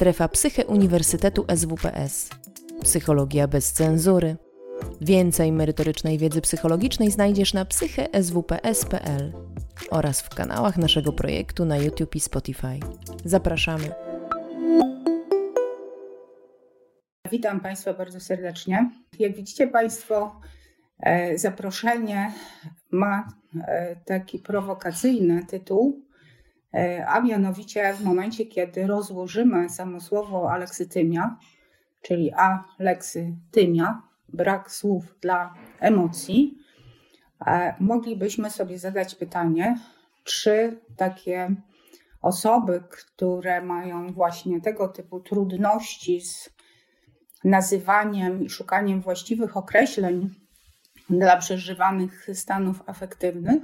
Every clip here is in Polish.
Strefa Psyche Uniwersytetu SWPS. Psychologia bez cenzury. Więcej merytorycznej wiedzy psychologicznej znajdziesz na psycheswps.pl oraz w kanałach naszego projektu na YouTube i Spotify. Zapraszamy. Witam Państwa bardzo serdecznie. Jak widzicie Państwo, e, zaproszenie ma e, taki prowokacyjny tytuł, a mianowicie w momencie, kiedy rozłożymy samo słowo aleksytymia, czyli aleksytymia, brak słów dla emocji, moglibyśmy sobie zadać pytanie, czy takie osoby, które mają właśnie tego typu trudności z nazywaniem i szukaniem właściwych określeń dla przeżywanych stanów afektywnych,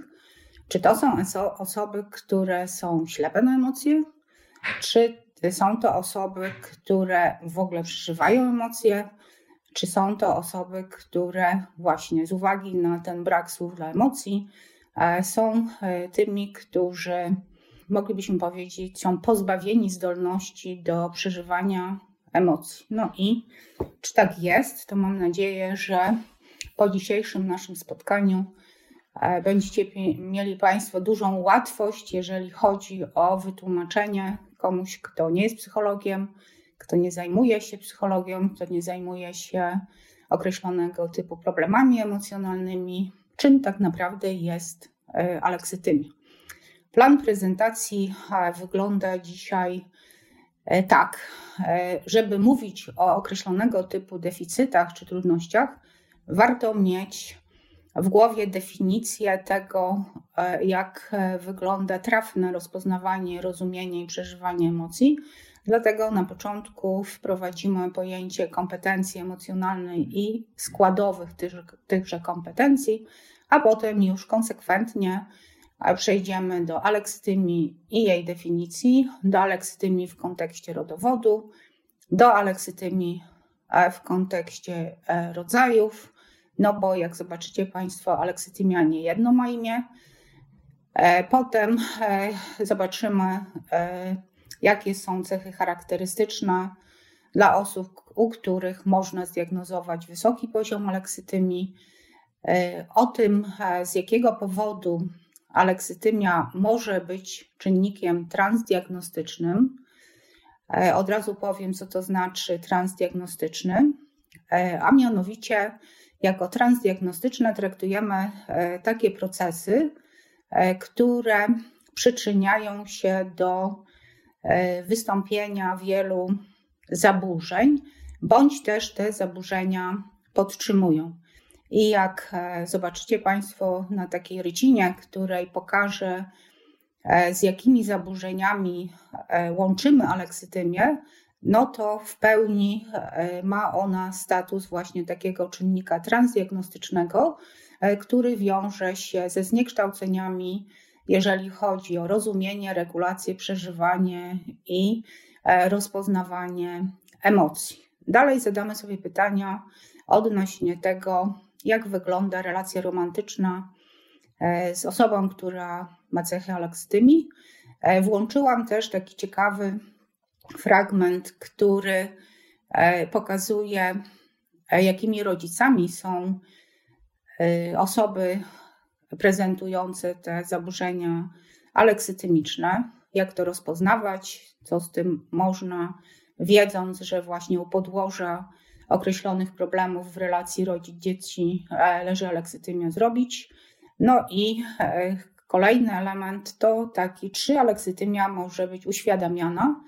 czy to są osoby, które są ślepe na emocje, czy są to osoby, które w ogóle przeżywają emocje, czy są to osoby, które właśnie z uwagi na ten brak słów dla emocji e, są e, tymi, którzy moglibyśmy powiedzieć, są pozbawieni zdolności do przeżywania emocji. No i czy tak jest, to mam nadzieję, że po dzisiejszym naszym spotkaniu będziecie mieli Państwo dużą łatwość, jeżeli chodzi o wytłumaczenie komuś, kto nie jest psychologiem, kto nie zajmuje się psychologią, kto nie zajmuje się określonego typu problemami emocjonalnymi, czym tak naprawdę jest e, aleksytymia. Plan prezentacji e, wygląda dzisiaj E, tak, e, żeby mówić o określonego typu deficytach czy trudnościach, warto mieć w głowie definicję tego, e, jak wygląda trafne rozpoznawanie, rozumienie i przeżywanie emocji. Dlatego na początku wprowadzimy pojęcie kompetencji emocjonalnej i składowych tychże kompetencji, a potem już konsekwentnie Przejdziemy do aleksytymii i jej definicji, do aleksytymii w kontekście rodowodu, do aleksytymii e, w kontekście e, rodzajów, no bo jak zobaczycie Państwo, aleksytymia nie jedno ma imię. E, potem zobaczymy, jakie są cechy charakterystyczne dla osób, u których można zdiagnozować wysoki poziom aleksytymii. O tym, z jakiego powodu aleksytymia może być czynnikiem transdiagnostycznym. E, od razu powiem, co to znaczy transdiagnostyczny, e, a mianowicie jako transdiagnostyczne traktujemy e, takie procesy, które przyczyniają się do wystąpienia wielu zaburzeń, bądź też te zaburzenia podtrzymują. I jak e, zobaczycie Państwo na takiej rycinie, której pokażę, e, z jakimi zaburzeniami e, łączymy aleksytymię, no to w pełni ma ona status właśnie takiego czynnika transdiagnostycznego, który wiąże się ze zniekształceniami, jeżeli chodzi o rozumienie, regulację, przeżywanie i rozpoznawanie emocji. Dalej zadamy sobie pytania odnośnie tego, jak wygląda relacja romantyczna e, z osobą, która ma cechy aleksytymii. E, włączyłam też taki ciekawy fragment, który e, pokazuje, jakimi rodzicami są osoby prezentujące te zaburzenia aleksytymiczne, jak to rozpoznawać, co z tym można, wiedząc, że właśnie u podłoża określonych problemów w relacji rodzic-dzieci e, leży aleksytymia zrobić. No i e, kolejny element to taki, czy aleksytymia może być uświadamiana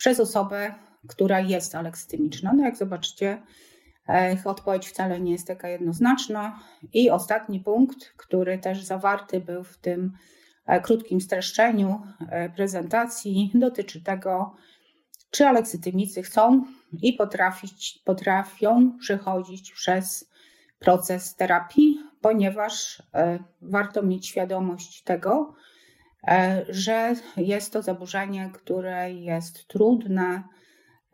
przez osobę, która jest aleksytymiczna. No jak zobaczycie, e, odpowiedź wcale nie jest taka jednoznaczna. I ostatni punkt, który też zawarty był w tym krótkim streszczeniu prezentacji, dotyczy tego, czy aleksytymicy chcą i potrafić, potrafią przechodzić przez proces terapii, ponieważ e, warto mieć świadomość tego, e, że jest to zaburzenie, które jest trudne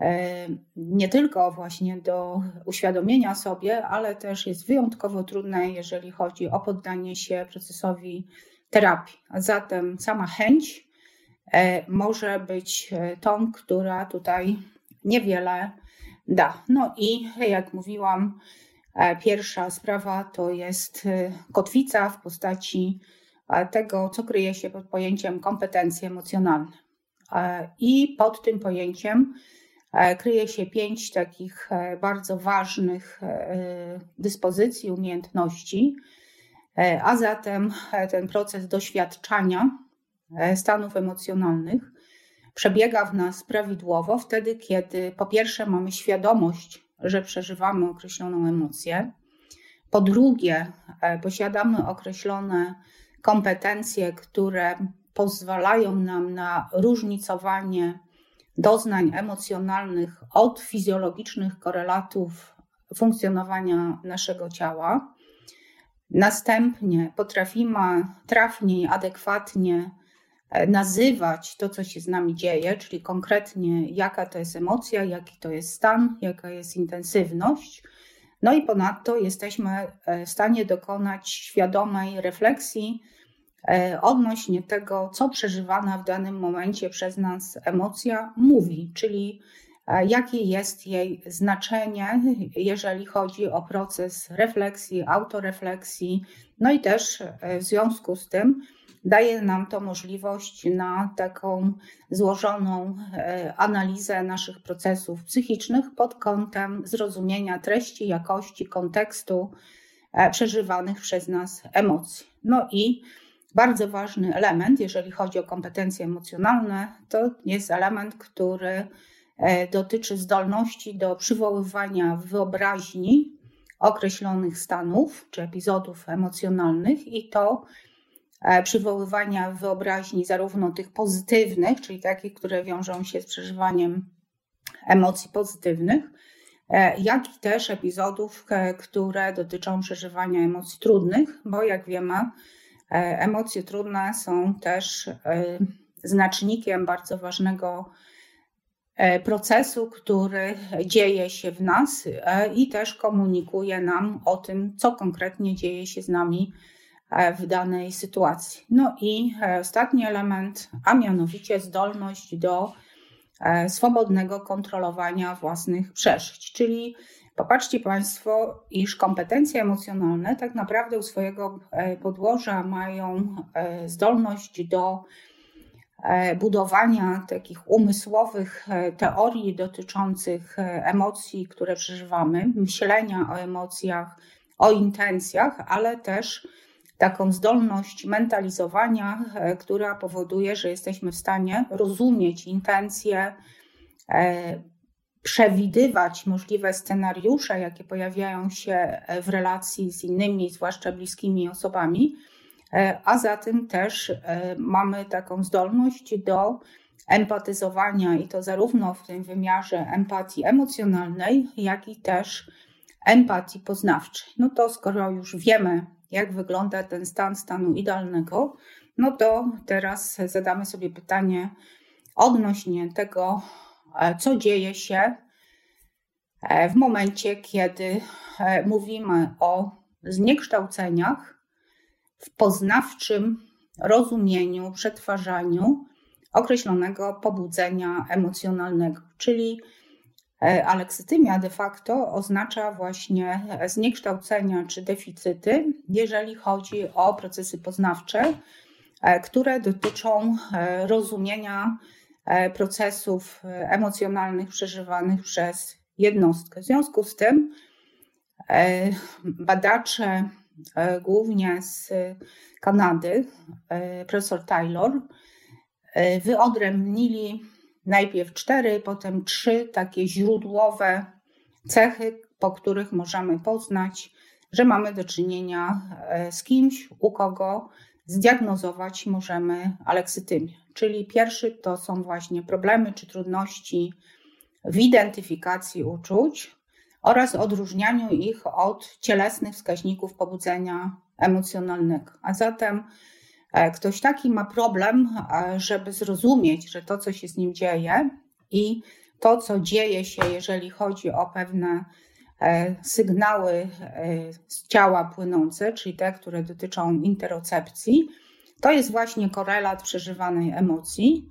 e, nie tylko właśnie do uświadomienia sobie, ale też jest wyjątkowo trudne, jeżeli chodzi o poddanie się procesowi terapii. A zatem sama chęć może być tą, która tutaj niewiele da. No i jak mówiłam, pierwsza sprawa to jest kotwica w postaci tego, co kryje się pod pojęciem kompetencje emocjonalne. I pod tym pojęciem E, kryje się pięć takich e, bardzo ważnych e, dyspozycji, umiejętności, a zatem ten proces doświadczania stanów emocjonalnych przebiega w nas prawidłowo wtedy, kiedy po pierwsze mamy świadomość, że przeżywamy określoną emocję, po drugie posiadamy określone kompetencje, które pozwalają nam na różnicowanie doznań emocjonalnych od fizjologicznych korelatów funkcjonowania naszego ciała. Następnie potrafimy trafnie i adekwatnie e, nazywać to, co się z nami dzieje, czyli konkretnie jaka to jest emocja, jaki to jest stan, jaka jest intensywność. No i ponadto jesteśmy e, w stanie dokonać świadomej refleksji odnośnie tego, co przeżywana w danym momencie przez nas emocja mówi, czyli e, jakie jest jej znaczenie, jeżeli chodzi o proces refleksji, autorefleksji, no i też e, w związku z tym daje nam to możliwość na taką złożoną analizę naszych procesów psychicznych pod kątem zrozumienia treści, jakości, kontekstu przeżywanych przez nas emocji. No i bardzo ważny element, jeżeli chodzi o kompetencje emocjonalne, to jest element, który e, dotyczy zdolności do przywoływania w wyobraźni określonych stanów czy epizodów emocjonalnych i to e, przywoływania w wyobraźni zarówno tych pozytywnych, czyli takich, które wiążą się z przeżywaniem emocji pozytywnych, e, jak i też epizodów, które dotyczą przeżywania emocji trudnych, bo jak wiemy, emocje trudne są też e, znacznikiem bardzo ważnego e, procesu, który dzieje się w nas i też komunikuje nam o tym, co konkretnie dzieje się z nami w danej sytuacji. No i ostatni element, a mianowicie zdolność do swobodnego kontrolowania własnych przeżyć, czyli Popatrzcie Państwo, iż kompetencje emocjonalne tak naprawdę u swojego e, podłoża mają e, zdolność do e, budowania takich umysłowych teorii dotyczących emocji, które przeżywamy, myślenia o emocjach, o intencjach, ale też taką zdolność mentalizowania, która powoduje, że jesteśmy w stanie rozumieć intencje, przewidywać możliwe scenariusze, jakie pojawiają się w relacji z innymi, zwłaszcza bliskimi osobami, e, a zatem też e, mamy taką zdolność do empatyzowania i to zarówno w tym wymiarze empatii emocjonalnej, jak i też empatii poznawczej. No to skoro już wiemy, jak wygląda ten stan stanu idealnego, no to teraz zadamy sobie pytanie odnośnie tego, E, co dzieje się e, w momencie, kiedy e, mówimy o zniekształceniach w poznawczym rozumieniu, przetwarzaniu określonego pobudzenia emocjonalnego, czyli aleksytymia de facto oznacza właśnie zniekształcenia czy deficyty, jeżeli chodzi o procesy poznawcze, które dotyczą rozumienia E, procesów e, emocjonalnych przeżywanych przez jednostkę. W związku z tym e, badacze, głównie z Kanady, profesor Taylor, wyodrębnili najpierw cztery, potem trzy takie źródłowe cechy, po których możemy poznać, że mamy do czynienia z kimś, u kogo zdiagnozować możemy aleksytymię. Czyli pierwszy to są właśnie problemy czy trudności w identyfikacji uczuć oraz odróżnianiu ich od cielesnych wskaźników pobudzenia emocjonalnego. A zatem e, ktoś taki ma problem, e, żeby zrozumieć, że to, co się z nim dzieje i to, co dzieje się, jeżeli chodzi o pewne e, sygnały z ciała płynące, czyli te, które dotyczą interocepcji, to jest właśnie korelat przeżywanej emocji.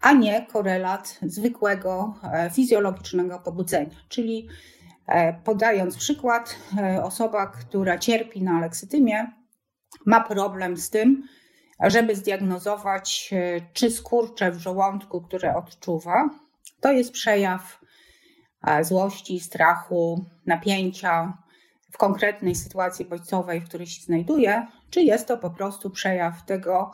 a nie korelat zwykłego e, fizjologicznego pobudzenia. Czyli e, podając przykład, e, osoba, która cierpi na leksytymię, ma problem z tym, żeby zdiagnozować, czy skurcze w żołądku, które odczuwa, to jest przejaw złości, strachu, napięcia w konkretnej sytuacji bodźcowej, w której się znajduje, czy jest to po prostu przejaw tego,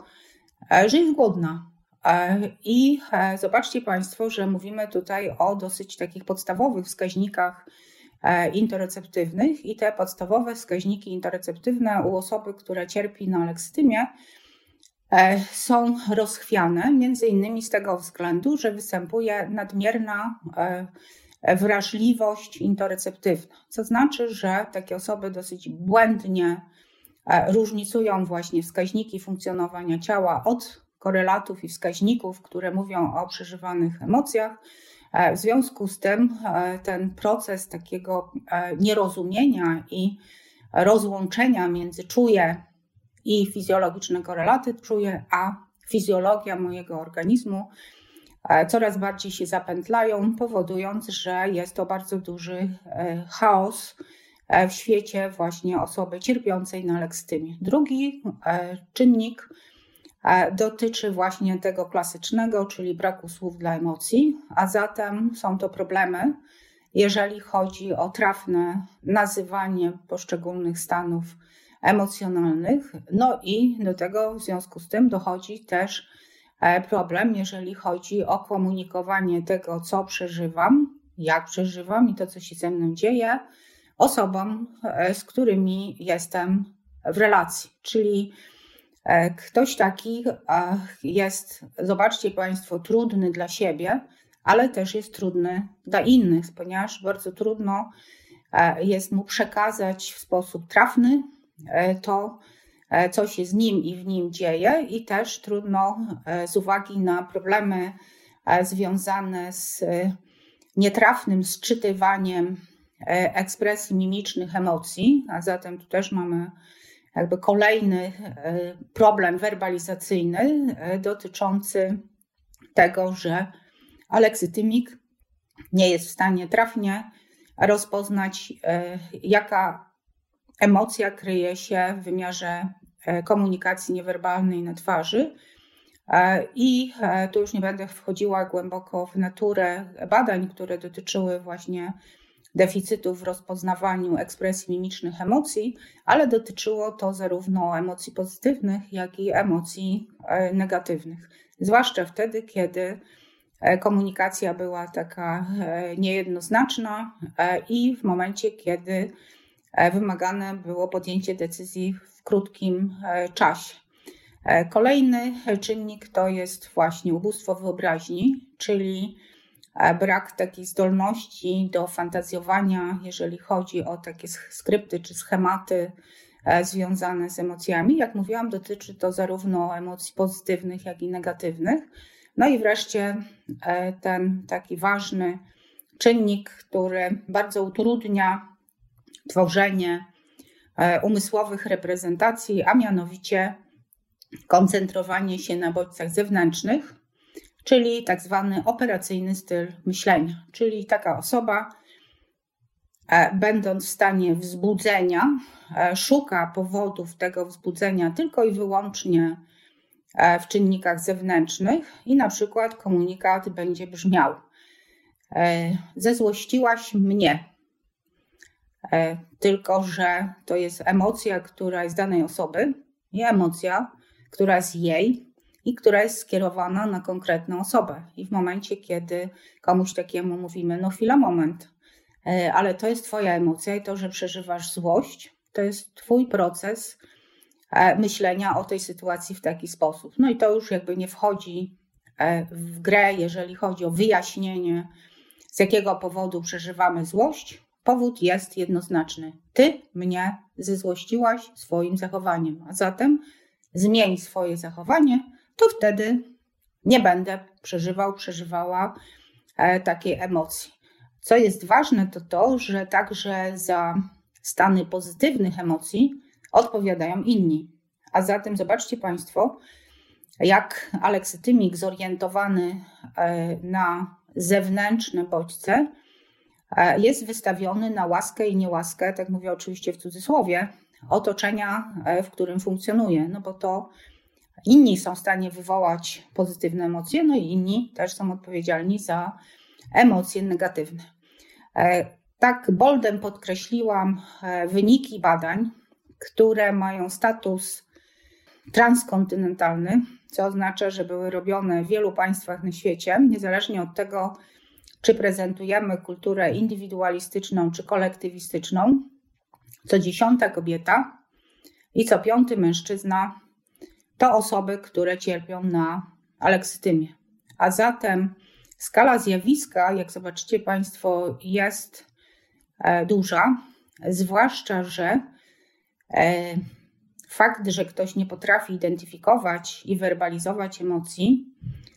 że jest głodna, E, I e, zobaczcie Państwo, że mówimy tutaj o dosyć takich podstawowych wskaźnikach e, interoceptywnych i te podstawowe wskaźniki interoceptywne u osoby, która cierpi na leksytymię, są rozchwiane, między innymi z tego względu, że występuje nadmierna wrażliwość interoceptywna, co znaczy, że takie osoby dosyć błędnie różnicują właśnie wskaźniki funkcjonowania ciała od korelatów i wskaźników, które mówią o przeżywanych emocjach. E, w związku z tym e, ten proces takiego e, nierozumienia i rozłączenia między czuję i fizjologiczne korelaty czuję, a fizjologia mojego organizmu coraz bardziej się zapętlają, powodując, że jest to bardzo duży chaos w świecie właśnie osoby cierpiącej na lekstymię. Drugi czynnik dotyczy właśnie tego klasycznego, czyli braku słów dla emocji, a zatem są to problemy, jeżeli chodzi o trafne nazywanie poszczególnych stanów emocjonalnych. No i do tego w związku z tym dochodzi też e, problem, jeżeli chodzi o komunikowanie tego, co przeżywam, jak przeżywam i to, co się ze mną dzieje, osobom, e, z którymi jestem w relacji. Czyli E, ktoś taki jest, zobaczcie Państwo, trudny dla siebie, ale też jest trudny dla innych, ponieważ bardzo trudno e, jest mu przekazać w sposób trafny e, to, co się z nim i w nim dzieje, i też trudno z uwagi na problemy związane z nietrafnym sczytywaniem ekspresji mimicznych emocji, a zatem tu też mamy jakby kolejny e, problem werbalizacyjny e, dotyczący tego, że aleksytymik nie jest w stanie trafnie rozpoznać, e, jaka emocja kryje się w wymiarze komunikacji niewerbalnej na twarzy. I tu już nie będę wchodziła głęboko w naturę badań, które dotyczyły właśnie deficytów w rozpoznawaniu ekspresji mimicznych emocji, ale dotyczyło to zarówno emocji pozytywnych, jak i emocji e, negatywnych. Zwłaszcza wtedy, kiedy e, komunikacja była taka e, niejednoznaczna i w momencie, kiedy wymagane było podjęcie decyzji w krótkim czasie. Kolejny czynnik to jest właśnie ubóstwo wyobraźni, czyli brak takiej zdolności do fantazjowania, jeżeli chodzi o takie skrypty czy schematy e, związane z emocjami. Jak mówiłam, dotyczy to zarówno emocji pozytywnych, jak i negatywnych. No i wreszcie e, ten taki ważny czynnik, który bardzo utrudnia tworzenie e, umysłowych reprezentacji, a mianowicie koncentrowanie się na bodźcach zewnętrznych, czyli tak zwany operacyjny styl myślenia, czyli taka osoba, e, będąc w stanie wzbudzenia, e, szuka powodów tego wzbudzenia tylko i wyłącznie e, w czynnikach zewnętrznych i na przykład komunikat będzie brzmiał: Zezłościłaś mnie. Tylko, że to jest emocja, która jest danej osoby, nie emocja, która jest jej, i która jest skierowana na konkretną osobę. I w momencie, kiedy komuś takiemu mówimy, no chwila, moment, e, ale to jest Twoja emocja i to, że przeżywasz złość, to jest Twój proces e, myślenia o tej sytuacji w taki sposób. No i to już jakby nie wchodzi e, w grę, jeżeli chodzi o wyjaśnienie, z jakiego powodu przeżywamy złość. Powód jest jednoznaczny. Ty mnie zezłościłaś swoim zachowaniem, a zatem zmień swoje zachowanie, to wtedy nie będę przeżywał, przeżywała e, takiej emocji. Co jest ważne, to to, że także za stany pozytywnych emocji odpowiadają inni. A zatem zobaczcie Państwo, jak aleksytymik zorientowany na zewnętrzne bodźce jest wystawiony na łaskę i niełaskę, tak mówię oczywiście w cudzysłowie, otoczenia, w którym funkcjonuje, no bo to inni są w stanie wywołać pozytywne emocje, no i inni też są odpowiedzialni za emocje negatywne. Tak boldem podkreśliłam e, wyniki badań, które mają status transkontynentalny, co oznacza, że były robione w wielu państwach na świecie, niezależnie od tego, czy prezentujemy kulturę indywidualistyczną czy kolektywistyczną. Co dziesiąta kobieta i co piąty mężczyzna to osoby, które cierpią na aleksytymię. A zatem skala zjawiska, jak zobaczycie Państwo, jest E, duża, zwłaszcza, że e, fakt, że ktoś nie potrafi identyfikować i werbalizować emocji,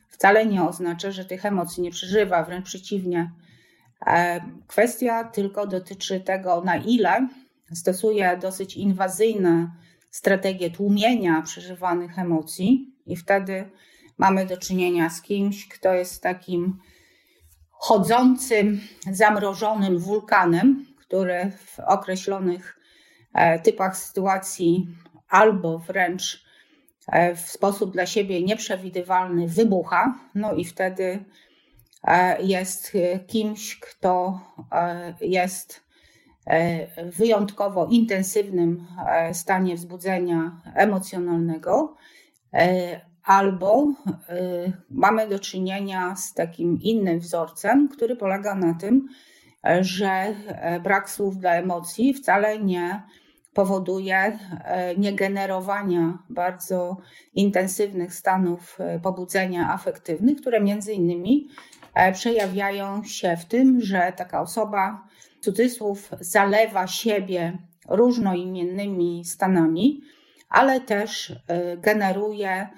wcale nie oznacza, że tych emocji nie przeżywa, wręcz przeciwnie. E, kwestia tylko dotyczy tego, na ile stosuje dosyć inwazyjne strategie tłumienia przeżywanych emocji, i wtedy mamy do czynienia z kimś, kto jest takim chodzącym, zamrożonym wulkanem, który w określonych e, typach sytuacji albo wręcz e, w sposób dla siebie nieprzewidywalny wybucha, no i wtedy e, jest kimś, kto jest wyjątkowo intensywnym stanie wzbudzenia emocjonalnego, albo y, mamy do czynienia z takim innym wzorcem, który polega na tym, że e, brak słów dla emocji wcale nie powoduje e, niegenerowania bardzo intensywnych stanów e, pobudzenia afektywnych, które między innymi przejawiają się w tym, że taka osoba, cudzysłów, zalewa siebie różnoimiennymi stanami, ale też generuje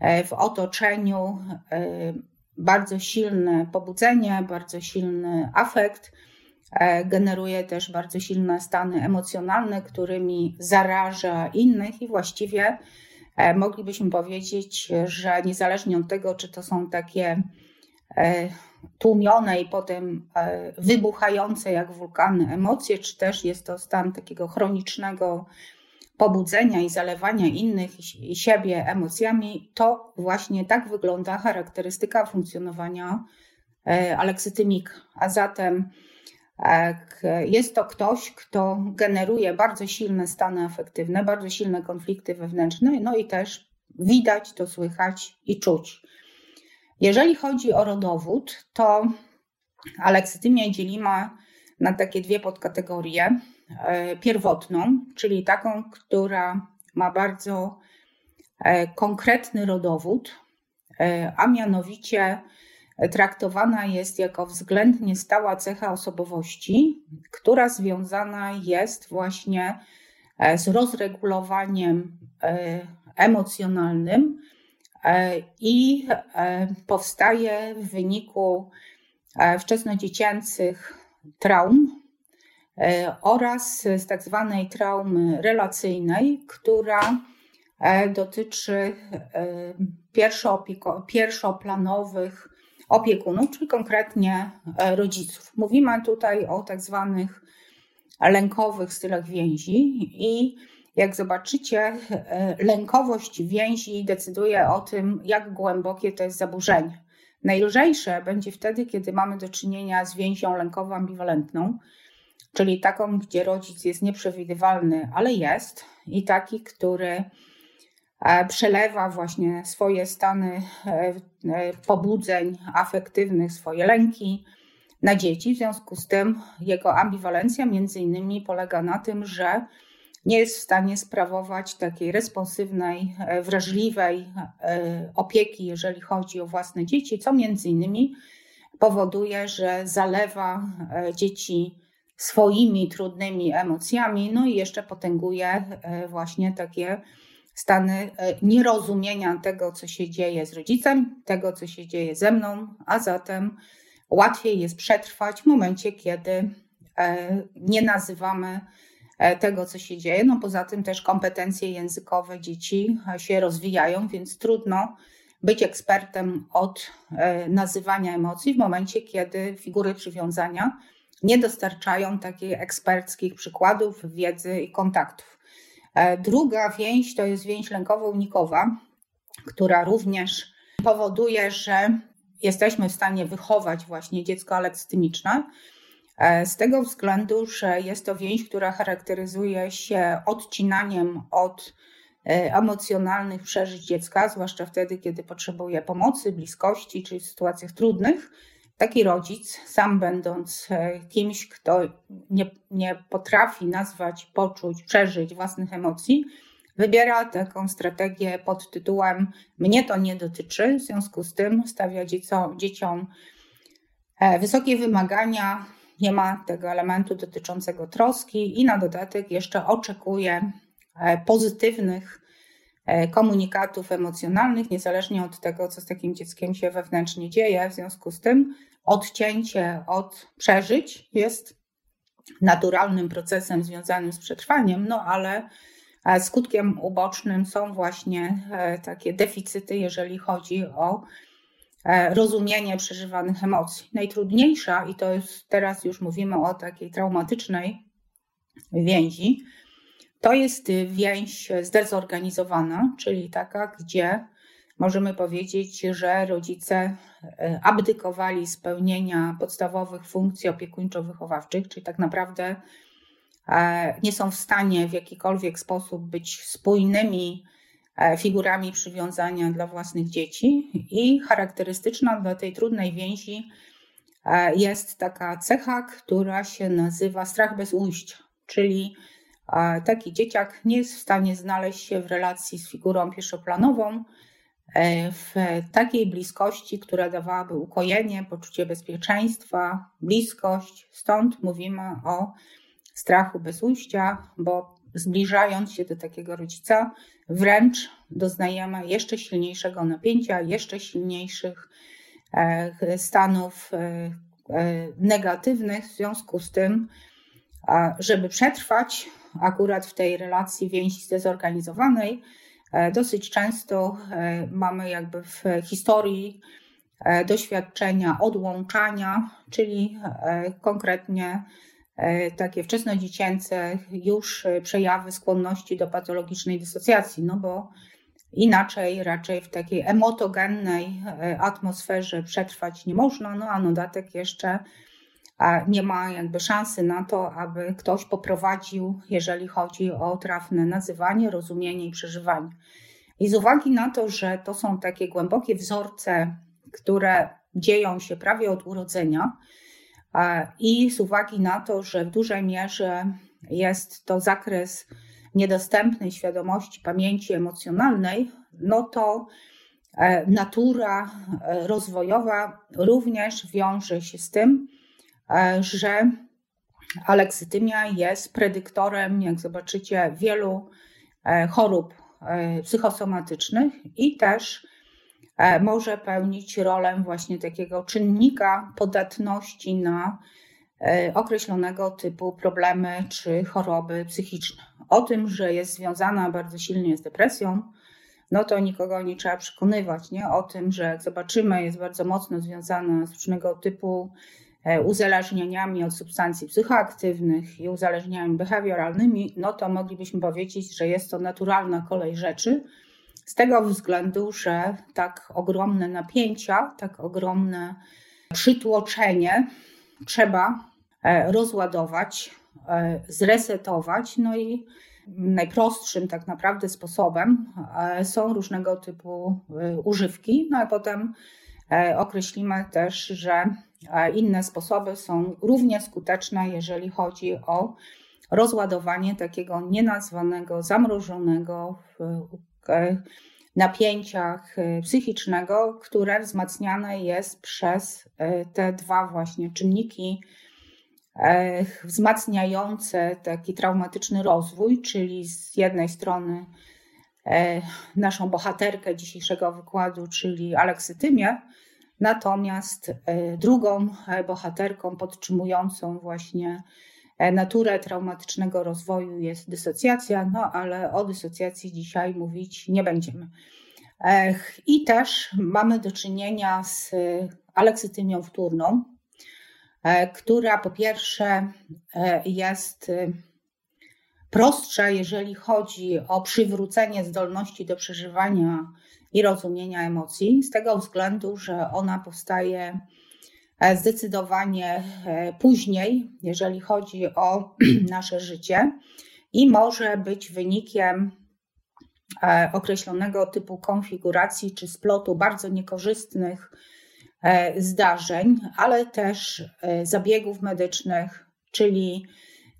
E, w otoczeniu e, bardzo silne pobudzenie, bardzo silny afekt, e, generuje też bardzo silne stany emocjonalne, którymi zaraża innych i właściwie moglibyśmy powiedzieć, że niezależnie od tego, czy to są takie tłumione i potem wybuchające jak wulkany emocje, czy też jest to stan takiego chronicznego pobudzenia i zalewania innych i siebie emocjami, to właśnie tak wygląda charakterystyka funkcjonowania e, aleksytymika. A zatem e, jest to ktoś, kto generuje bardzo silne stany afektywne, bardzo silne konflikty wewnętrzne, no i też widać to, słychać i czuć. Jeżeli chodzi o rodowód, to aleksytymię dzielimy na takie dwie podkategorie. E, pierwotną, czyli taką, która ma bardzo e, konkretny rodowód, e, a mianowicie traktowana jest jako względnie stała cecha osobowości, która związana jest właśnie z rozregulowaniem emocjonalnym i powstaje w wyniku wczesnodziecięcych traum, E, oraz z tak zwanej traumy relacyjnej, która e, dotyczy e, pierwszoplanowych opiekunów, czyli konkretnie rodziców. Mówimy tutaj o tak zwanych lękowych stylach więzi i jak zobaczycie, lękowość więzi decyduje o tym, jak głębokie to jest zaburzenie. Najlżejsze będzie wtedy, kiedy mamy do czynienia z więzią lękową ambiwalentną, czyli taką, gdzie rodzic jest nieprzewidywalny, ale jest, i taki, który e, przelewa właśnie swoje stany e, e, pobudzeń afektywnych, swoje lęki na dzieci. W związku z tym jego ambiwalencja między innymi polega na tym, że nie jest w stanie sprawować takiej responsywnej, wrażliwej opieki, jeżeli chodzi o własne dzieci, co między innymi powoduje, że zalewa dzieci swoimi trudnymi emocjami, no i jeszcze potęguje e, właśnie takie stany e, nierozumienia tego, co się dzieje z rodzicem, tego, co się dzieje ze mną, a zatem łatwiej jest przetrwać w momencie, kiedy e, nie nazywamy tego, co się dzieje. No poza tym też kompetencje językowe dzieci się rozwijają, więc trudno być ekspertem od nazywania emocji w momencie, kiedy figury przywiązania nie dostarczają takich eksperckich przykładów, wiedzy i kontaktów. Druga więź to jest więź lękowo-unikowa, która również powoduje, że jesteśmy w stanie wychować właśnie dziecko aleksytymiczne. E, z tego względu, że jest to więź, która charakteryzuje się odcinaniem od e, emocjonalnych przeżyć dziecka, zwłaszcza wtedy, kiedy potrzebuje pomocy, bliskości czy w sytuacjach trudnych. Taki rodzic, sam będąc e, kimś, kto nie, nie potrafi nazwać, poczuć, przeżyć własnych emocji, wybiera taką strategię pod tytułem Mnie to nie dotyczy, w związku z tym stawia dzieciom, dzieciom wysokie wymagania, nie ma tego elementu dotyczącego troski i na dodatek jeszcze oczekuje e, pozytywnych e, komunikatów emocjonalnych, niezależnie od tego, co z takim dzieckiem się wewnętrznie dzieje. W związku z tym odcięcie od przeżyć jest naturalnym procesem związanym z przetrwaniem, no ale e, skutkiem ubocznym są właśnie takie deficyty, jeżeli chodzi o rozumienie przeżywanych emocji. Najtrudniejsza, i to jest teraz już mówimy o takiej traumatycznej więzi, to jest więź zdezorganizowana, czyli taka, gdzie możemy powiedzieć, że rodzice e, abdykowali spełnienia podstawowych funkcji opiekuńczo-wychowawczych, czyli tak naprawdę e, nie są w stanie w jakikolwiek sposób być spójnymi E, figurami przywiązania dla własnych dzieci. I charakterystyczna dla tej trudnej więzi e, jest taka cecha, która się nazywa strach bez ujścia, czyli e, taki dzieciak nie jest w stanie znaleźć się w relacji z figurą pierwszoplanową, w takiej bliskości, która dawałaby ukojenie, poczucie bezpieczeństwa, bliskość. Stąd mówimy o strachu bez ujścia, bo zbliżając się do takiego rodzica, wręcz doznajemy jeszcze silniejszego napięcia, jeszcze silniejszych e, stanów e, e, negatywnych. W związku z tym, żeby przetrwać akurat w tej relacji więzi zdezorganizowanej, dosyć często mamy jakby w historii doświadczenia odłączania, czyli konkretnie takie wczesnodziecięce już e, przejawy skłonności do patologicznej dysocjacji, no bo inaczej raczej w takiej emotogennej e, atmosferze przetrwać nie można, no a dodatek jeszcze nie ma jakby szansy na to, aby ktoś poprowadził, jeżeli chodzi o trafne nazywanie, rozumienie i przeżywanie. I z uwagi na to, że to są takie głębokie wzorce, które dzieją się prawie od urodzenia, i z uwagi na to, że w dużej mierze jest to zakres niedostępnej świadomości pamięci emocjonalnej, no to e, natura e, rozwojowa również wiąże się z tym, e, że aleksytymia jest predyktorem, jak zobaczycie, wielu chorób psychosomatycznych i też może pełnić rolę właśnie takiego czynnika podatności na e, określonego typu problemy czy choroby psychiczne. O tym, że jest związana bardzo silnie z depresją, no to nikogo nie trzeba przekonywać, nie? O tym, że jak zobaczymy, jest bardzo mocno związana z różnego typu e, uzależnieniami od substancji psychoaktywnych i uzależnieniami behawioralnymi, no to moglibyśmy powiedzieć, że jest to naturalna kolej rzeczy, z tego względu, że tak ogromne napięcia, tak ogromne przytłoczenie trzeba e, rozładować, e, zresetować. No i najprostszym tak naprawdę sposobem e, są różnego typu używki. No a potem określimy też, że inne sposoby są równie skuteczne, jeżeli chodzi o rozładowanie takiego nienazwanego, zamrożonego napięciach e, psychicznego, które wzmacniane jest przez e, te dwa właśnie czynniki e, wzmacniające taki traumatyczny rozwój, czyli z jednej strony naszą bohaterkę dzisiejszego wykładu, czyli aleksytymię, natomiast drugą bohaterką podtrzymującą właśnie E, naturę traumatycznego rozwoju jest dysocjacja, no ale o dysocjacji dzisiaj mówić nie będziemy. I też mamy do czynienia z aleksytymią wtórną, która po pierwsze jest prostsza, jeżeli chodzi o przywrócenie zdolności do przeżywania i rozumienia emocji, z tego względu, że ona powstaje e, zdecydowanie e, później, jeżeli chodzi o nasze życie. I może być wynikiem e, określonego typu konfiguracji czy splotu bardzo niekorzystnych zdarzeń, ale też zabiegów medycznych, czyli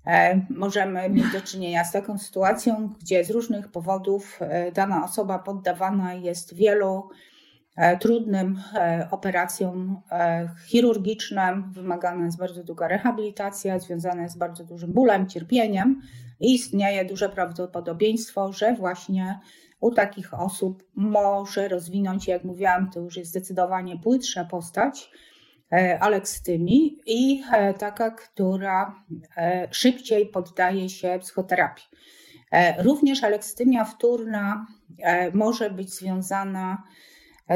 E, możemy mieć do czynienia z taką sytuacją, gdzie z różnych powodów e, dana osoba poddawana jest wielu e, trudnym operacjom chirurgicznym, wymagana jest bardzo długa rehabilitacja, związana jest z bardzo dużym bólem, cierpieniem i istnieje duże prawdopodobieństwo, że właśnie u takich osób może rozwinąć, jak mówiłam, to już jest zdecydowanie płytsza postać, E, aleksytymii i e, taka, która e, szybciej poddaje się psychoterapii. Również aleksytymia wtórna może być związana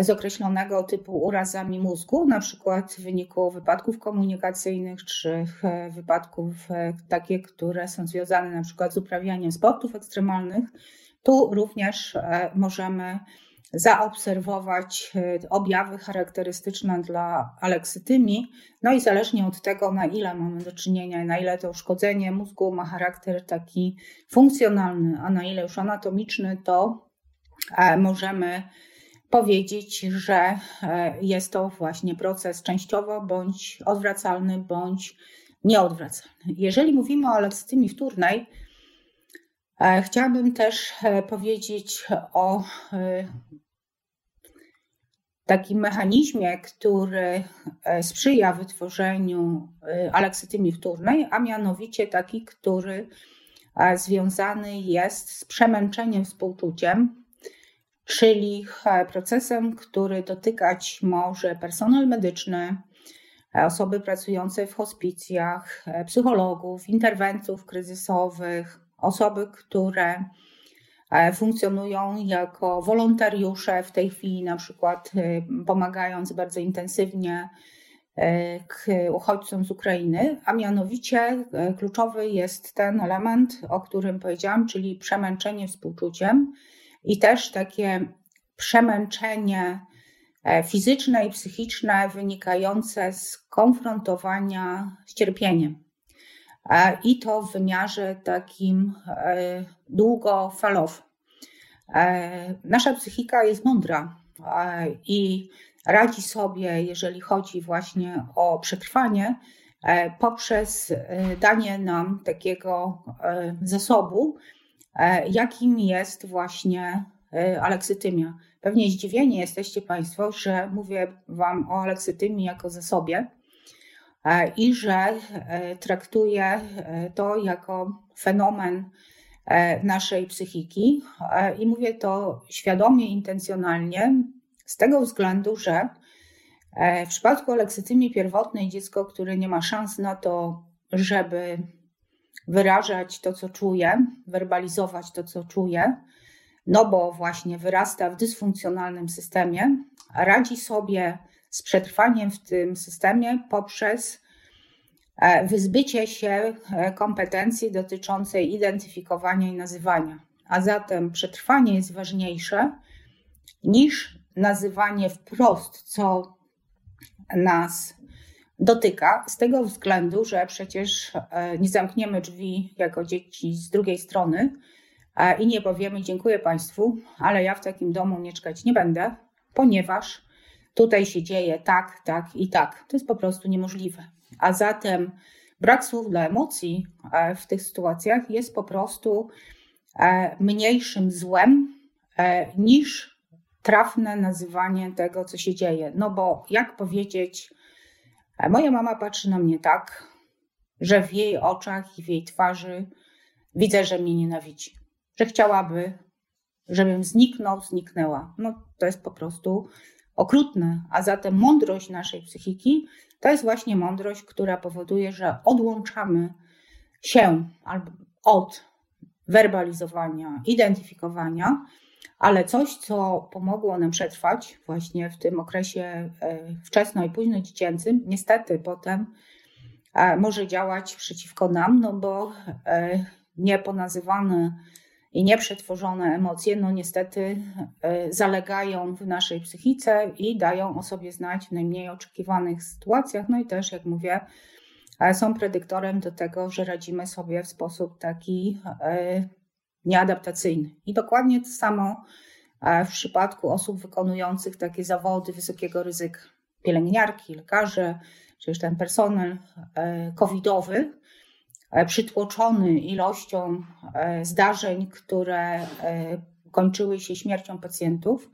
z określonego typu urazami mózgu, na przykład w wyniku wypadków komunikacyjnych czy wypadków takie, które są związane na przykład z uprawianiem sportów ekstremalnych. Tu również możemy zaobserwować e, objawy charakterystyczne dla aleksytymii. No i zależnie od tego, na ile mamy do czynienia, na ile to uszkodzenie mózgu ma charakter taki funkcjonalny, a na ile już anatomiczny, to e, możemy powiedzieć, że e, jest to właśnie proces częściowo bądź odwracalny, bądź nieodwracalny. Jeżeli mówimy o aleksytymii wtórnej, Chciałabym też powiedzieć o takim mechanizmie, który e, sprzyja wytworzeniu e, aleksytymii wtórnej, a mianowicie taki, który e, związany jest z przemęczeniem współczuciem, czyli procesem, który dotykać może personel medyczny, osoby pracujące w hospicjach, psychologów, interwentów kryzysowych, osoby, które E, funkcjonują jako wolontariusze w tej chwili, na przykład e, pomagając bardzo intensywnie e, uchodźcom z Ukrainy, a mianowicie kluczowy jest ten element, o którym powiedziałam, czyli przemęczenie współczuciem i też takie przemęczenie fizyczne i psychiczne wynikające z konfrontowania z cierpieniem. I to w wymiarze takim długofalowym. E, nasza psychika jest mądra e, i radzi sobie, jeżeli chodzi właśnie o przetrwanie, e, poprzez danie nam takiego zasobu, jakim jest właśnie aleksytymia. Pewnie zdziwieni jesteście Państwo, że mówię Wam o aleksytymii jako zasobie i że traktuję to jako fenomen E, naszej psychiki. E, I mówię to świadomie, intencjonalnie, z tego względu, że e, w przypadku aleksytymii pierwotnej dziecko, które nie ma szans na to, żeby wyrażać to, co czuje, werbalizować to, co czuje, no bo właśnie wyrasta w dysfunkcjonalnym systemie, radzi sobie z przetrwaniem w tym systemie poprzez E, wyzbycie się e, kompetencji dotyczącej identyfikowania i nazywania. A zatem przetrwanie jest ważniejsze niż nazywanie wprost, co nas dotyka, z tego względu, że przecież e, nie zamkniemy drzwi jako dzieci z drugiej strony i nie powiemy dziękuję Państwu, ale ja w takim domu mieszkać nie będę, ponieważ tutaj się dzieje tak, tak i tak. To jest po prostu niemożliwe. A zatem brak słów dla emocji e, w tych sytuacjach jest po prostu e, mniejszym złem e, niż trafne nazywanie tego, co się dzieje. No bo jak powiedzieć, moja mama patrzy na mnie tak, że w jej oczach i w jej twarzy widzę, że mnie nienawidzi, że chciałaby, żebym zniknął, zniknęła. No to jest po prostu okrutne. A zatem mądrość naszej psychiki to jest właśnie mądrość, która powoduje, że odłączamy się albo od werbalizowania, identyfikowania, ale coś, co pomogło nam przetrwać właśnie w tym okresie wczesno i późno dziecięcym, niestety potem może działać przeciwko nam, no bo nieponazywane i nieprzetworzone emocje, no niestety e, zalegają w naszej psychice i dają o sobie znać w najmniej oczekiwanych sytuacjach. No i też, jak mówię, e, są predyktorem do tego, że radzimy sobie w sposób taki e, nieadaptacyjny. I dokładnie to samo w przypadku osób wykonujących takie zawody wysokiego ryzyka. Pielęgniarki, lekarze, czy już ten personel covidowy, E, przytłoczony ilością e, zdarzeń, które e, kończyły się śmiercią pacjentów,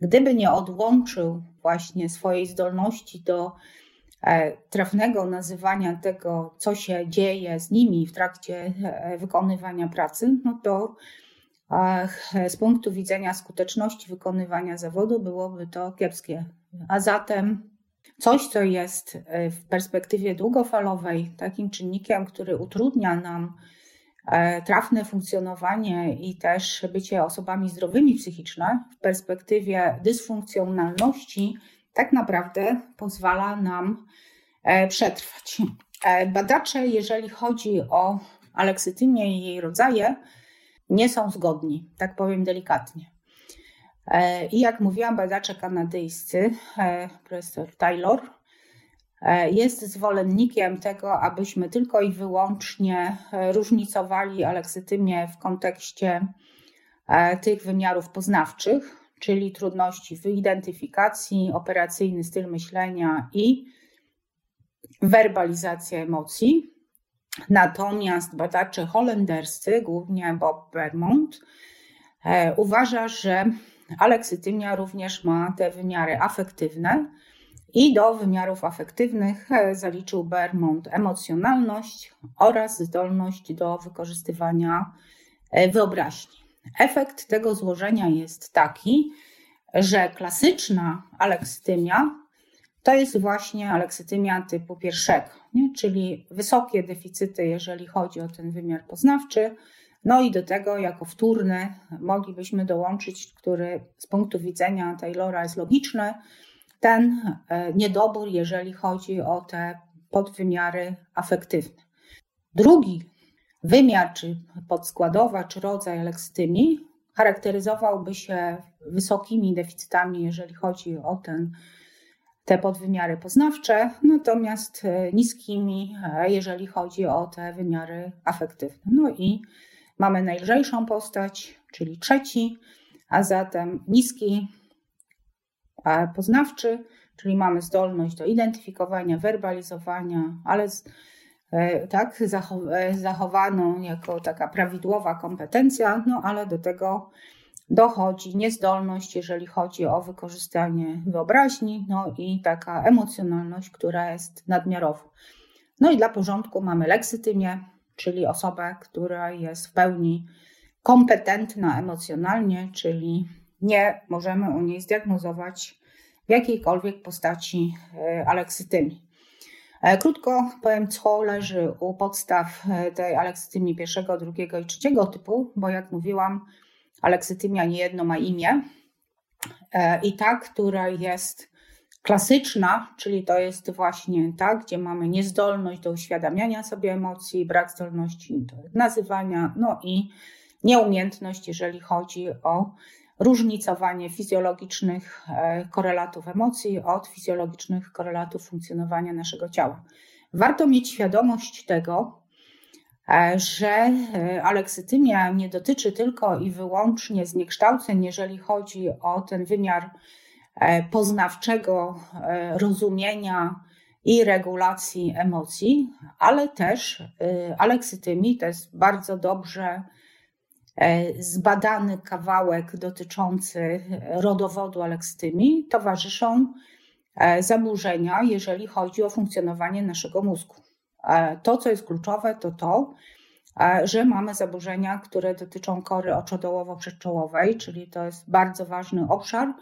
gdyby nie odłączył właśnie swojej zdolności do trafnego nazywania tego, co się dzieje z nimi w trakcie wykonywania pracy, no to z punktu widzenia skuteczności wykonywania zawodu byłoby to kiepskie. A zatem Coś, co jest e, w perspektywie długofalowej takim czynnikiem, który utrudnia nam e, trafne funkcjonowanie i też bycie osobami zdrowymi psychiczne, w perspektywie dysfunkcjonalności, tak naprawdę pozwala nam e, przetrwać. Badacze, jeżeli chodzi o aleksytymię i jej rodzaje, nie są zgodni, tak powiem delikatnie. E, I jak mówiłam, badacze kanadyjscy, e, profesor Taylor, e, jest zwolennikiem tego, abyśmy tylko i wyłącznie różnicowali aleksytymię w kontekście tych wymiarów poznawczych, czyli trudności w identyfikacji, operacyjny styl myślenia i werbalizacja emocji. Natomiast badacze holenderscy, głównie Bob Bermond, uważa, że Aleksytymia również ma te wymiary afektywne i do wymiarów afektywnych e, zaliczył Bermond emocjonalność oraz zdolność do wykorzystywania e, wyobraźni. Efekt tego złożenia jest taki, że klasyczna aleksytymia to jest właśnie aleksytymia typu pierwszego, nie? czyli wysokie deficyty, jeżeli chodzi o ten wymiar poznawczy, no i do tego jako wtórny moglibyśmy dołączyć, który z punktu widzenia Taylora jest logiczny, ten e, niedobór, jeżeli chodzi o te podwymiary afektywne. Drugi wymiar, czy podskładowa, czy rodzaj lekstymii charakteryzowałby się wysokimi deficytami, jeżeli chodzi o ten, te podwymiary poznawcze, natomiast e, niskimi, e, jeżeli chodzi o te wymiary afektywne. No i Mamy najlżejszą postać, czyli trzeci, a zatem niski poznawczy, czyli mamy zdolność do identyfikowania, werbalizowania, ale e, tak, e, zachowaną jako taka prawidłowa kompetencja, no ale do tego dochodzi niezdolność, jeżeli chodzi o wykorzystanie wyobraźni, no i taka emocjonalność, która jest nadmiarowa. No i dla porządku mamy leksytymię, czyli osobę, która jest w pełni kompetentna emocjonalnie, czyli nie możemy u niej zdiagnozować w jakiejkolwiek postaci e, aleksytymii. E, krótko powiem, co leży u podstaw e, tej aleksytymii pierwszego, drugiego i trzeciego typu, bo jak mówiłam, aleksytymia niejedno ma imię i ta, która jest klasyczna, czyli to jest właśnie ta, gdzie mamy niezdolność do uświadamiania sobie emocji, brak zdolności do nazywania, no i nieumiejętność, jeżeli chodzi o różnicowanie fizjologicznych e, korelatów emocji od fizjologicznych korelatów funkcjonowania naszego ciała. Warto mieć świadomość tego, e, że e, aleksytymia nie dotyczy tylko i wyłącznie zniekształceń, jeżeli chodzi o ten wymiar poznawczego rozumienia i regulacji emocji, ale też aleksytymii to jest bardzo dobrze zbadany kawałek dotyczący rodowodu aleksytymii, towarzyszą zaburzenia, jeżeli chodzi o funkcjonowanie naszego mózgu. To, co jest kluczowe, to to, że mamy zaburzenia, które dotyczą kory oczodołowo-przedczołowej, czyli to jest bardzo ważny obszar,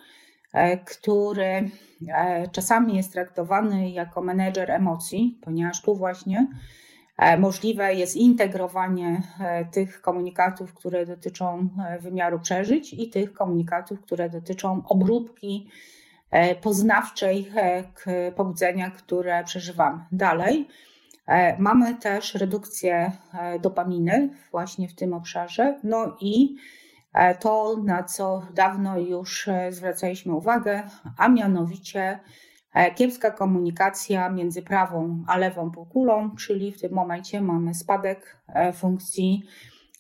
E, który e, czasami jest traktowany jako menedżer emocji, ponieważ tu właśnie Możliwe jest integrowanie tych komunikatów, które dotyczą wymiaru przeżyć i tych komunikatów, które dotyczą obróbki poznawczej pobudzenia, które przeżywamy. Dalej, mamy też redukcję dopaminy właśnie w tym obszarze, no i E, to, na co dawno już e, zwracaliśmy uwagę, a mianowicie e, kiepska komunikacja między prawą a lewą półkulą, czyli w tym momencie mamy spadek funkcji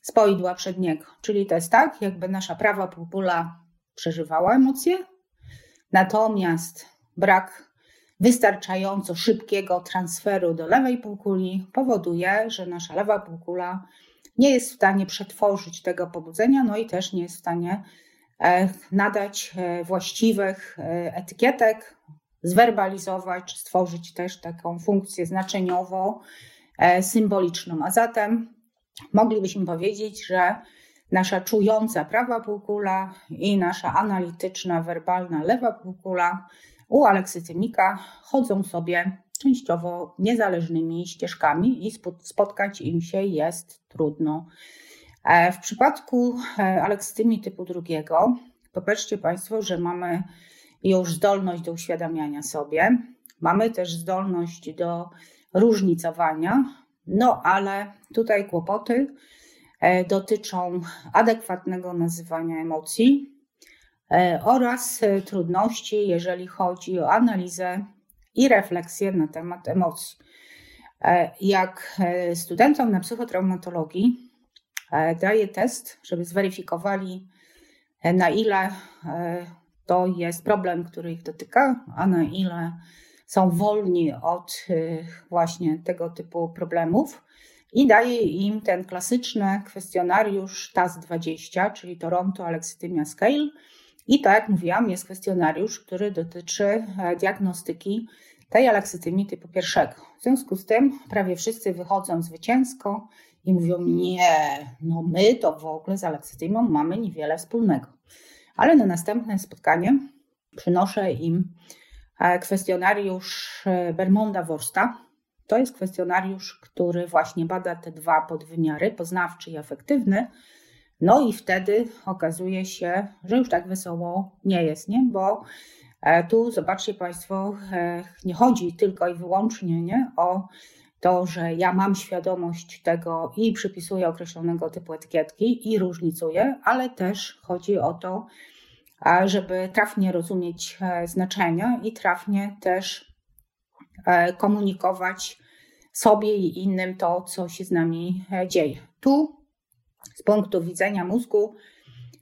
spoidła przedniego. Czyli to jest tak, jakby nasza prawa półkula przeżywała emocje, natomiast brak wystarczająco szybkiego transferu do lewej półkuli powoduje, że nasza lewa półkula nie jest w stanie przetworzyć tego pobudzenia, no i też nie jest w stanie e, nadać e, właściwych e, etykietek, zwerbalizować, czy stworzyć też taką funkcję znaczeniową, symboliczną. A zatem moglibyśmy powiedzieć, że nasza czująca prawa półkula i nasza analityczna, werbalna lewa półkula u aleksytymika chodzą sobie częściowo niezależnymi ścieżkami i spotkać im się jest trudno. E, w przypadku e, aleksytymii typu drugiego, popatrzcie Państwo, że mamy już zdolność do uświadamiania sobie, mamy też zdolność do różnicowania, no ale tutaj kłopoty e, dotyczą adekwatnego nazywania emocji oraz trudności, jeżeli chodzi o analizę i refleksję na temat emocji. E, jak e, studentom na psychotraumatologii e, daję test, żeby zweryfikowali, na ile to jest problem, który ich dotyka, a na ile są wolni od właśnie tego typu problemów. I daję im ten klasyczny kwestionariusz TAS-20, czyli Toronto Alexithymia Scale, i tak jak mówiłam, jest kwestionariusz, który dotyczy e, diagnostyki tej aleksytymii typu pierwszego. W związku z tym prawie wszyscy wychodzą zwycięsko i mówią: Nie, no my to w ogóle z aleksytymią mamy niewiele wspólnego. Ale na następne spotkanie przynoszę im e, kwestionariusz e, Bermonda Worsta. To jest kwestionariusz, który właśnie bada te dwa podwymiary, poznawczy i afektywny, no i wtedy okazuje się, że już tak wesoło nie jest, nie? Bo e, tu zobaczcie Państwo, nie chodzi tylko i wyłącznie nie, o to, że ja mam świadomość tego i przypisuję określonego typu etykietki i różnicuję, ale też chodzi o to, żeby trafnie rozumieć e, znaczenia i trafnie też komunikować sobie i innym to, co się z nami dzieje. Tu z punktu widzenia mózgu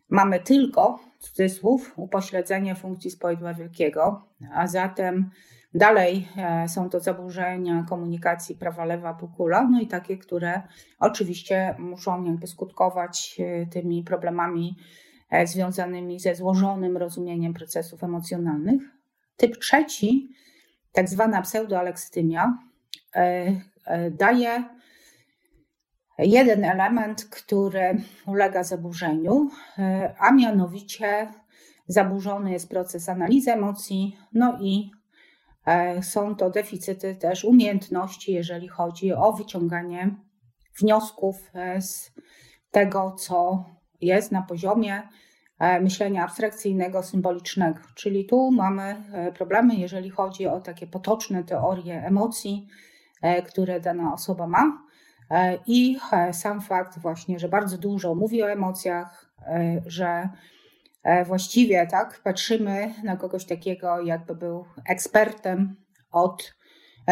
mamy tylko, cudzysłów, upośledzenie funkcji spoidła wielkiego, a zatem dalej e, są to zaburzenia komunikacji prawa-lewa półkula, no i takie, które oczywiście muszą jakby skutkować e, tymi problemami e, związanymi ze złożonym rozumieniem procesów emocjonalnych. Typ trzeci, tak zwana pseudoaleksytymia, daje jeden element, który ulega zaburzeniu, a mianowicie zaburzony jest proces analizy emocji, no i są to deficyty też umiejętności, jeżeli chodzi o wyciąganie wniosków e, z tego, co jest na poziomie myślenia abstrakcyjnego, symbolicznego. Czyli tu mamy problemy, jeżeli chodzi o takie potoczne teorie emocji, które dana osoba ma. E, I e, sam fakt właśnie, że bardzo dużo mówi o emocjach, e, że właściwie tak patrzymy na kogoś takiego, jakby był ekspertem od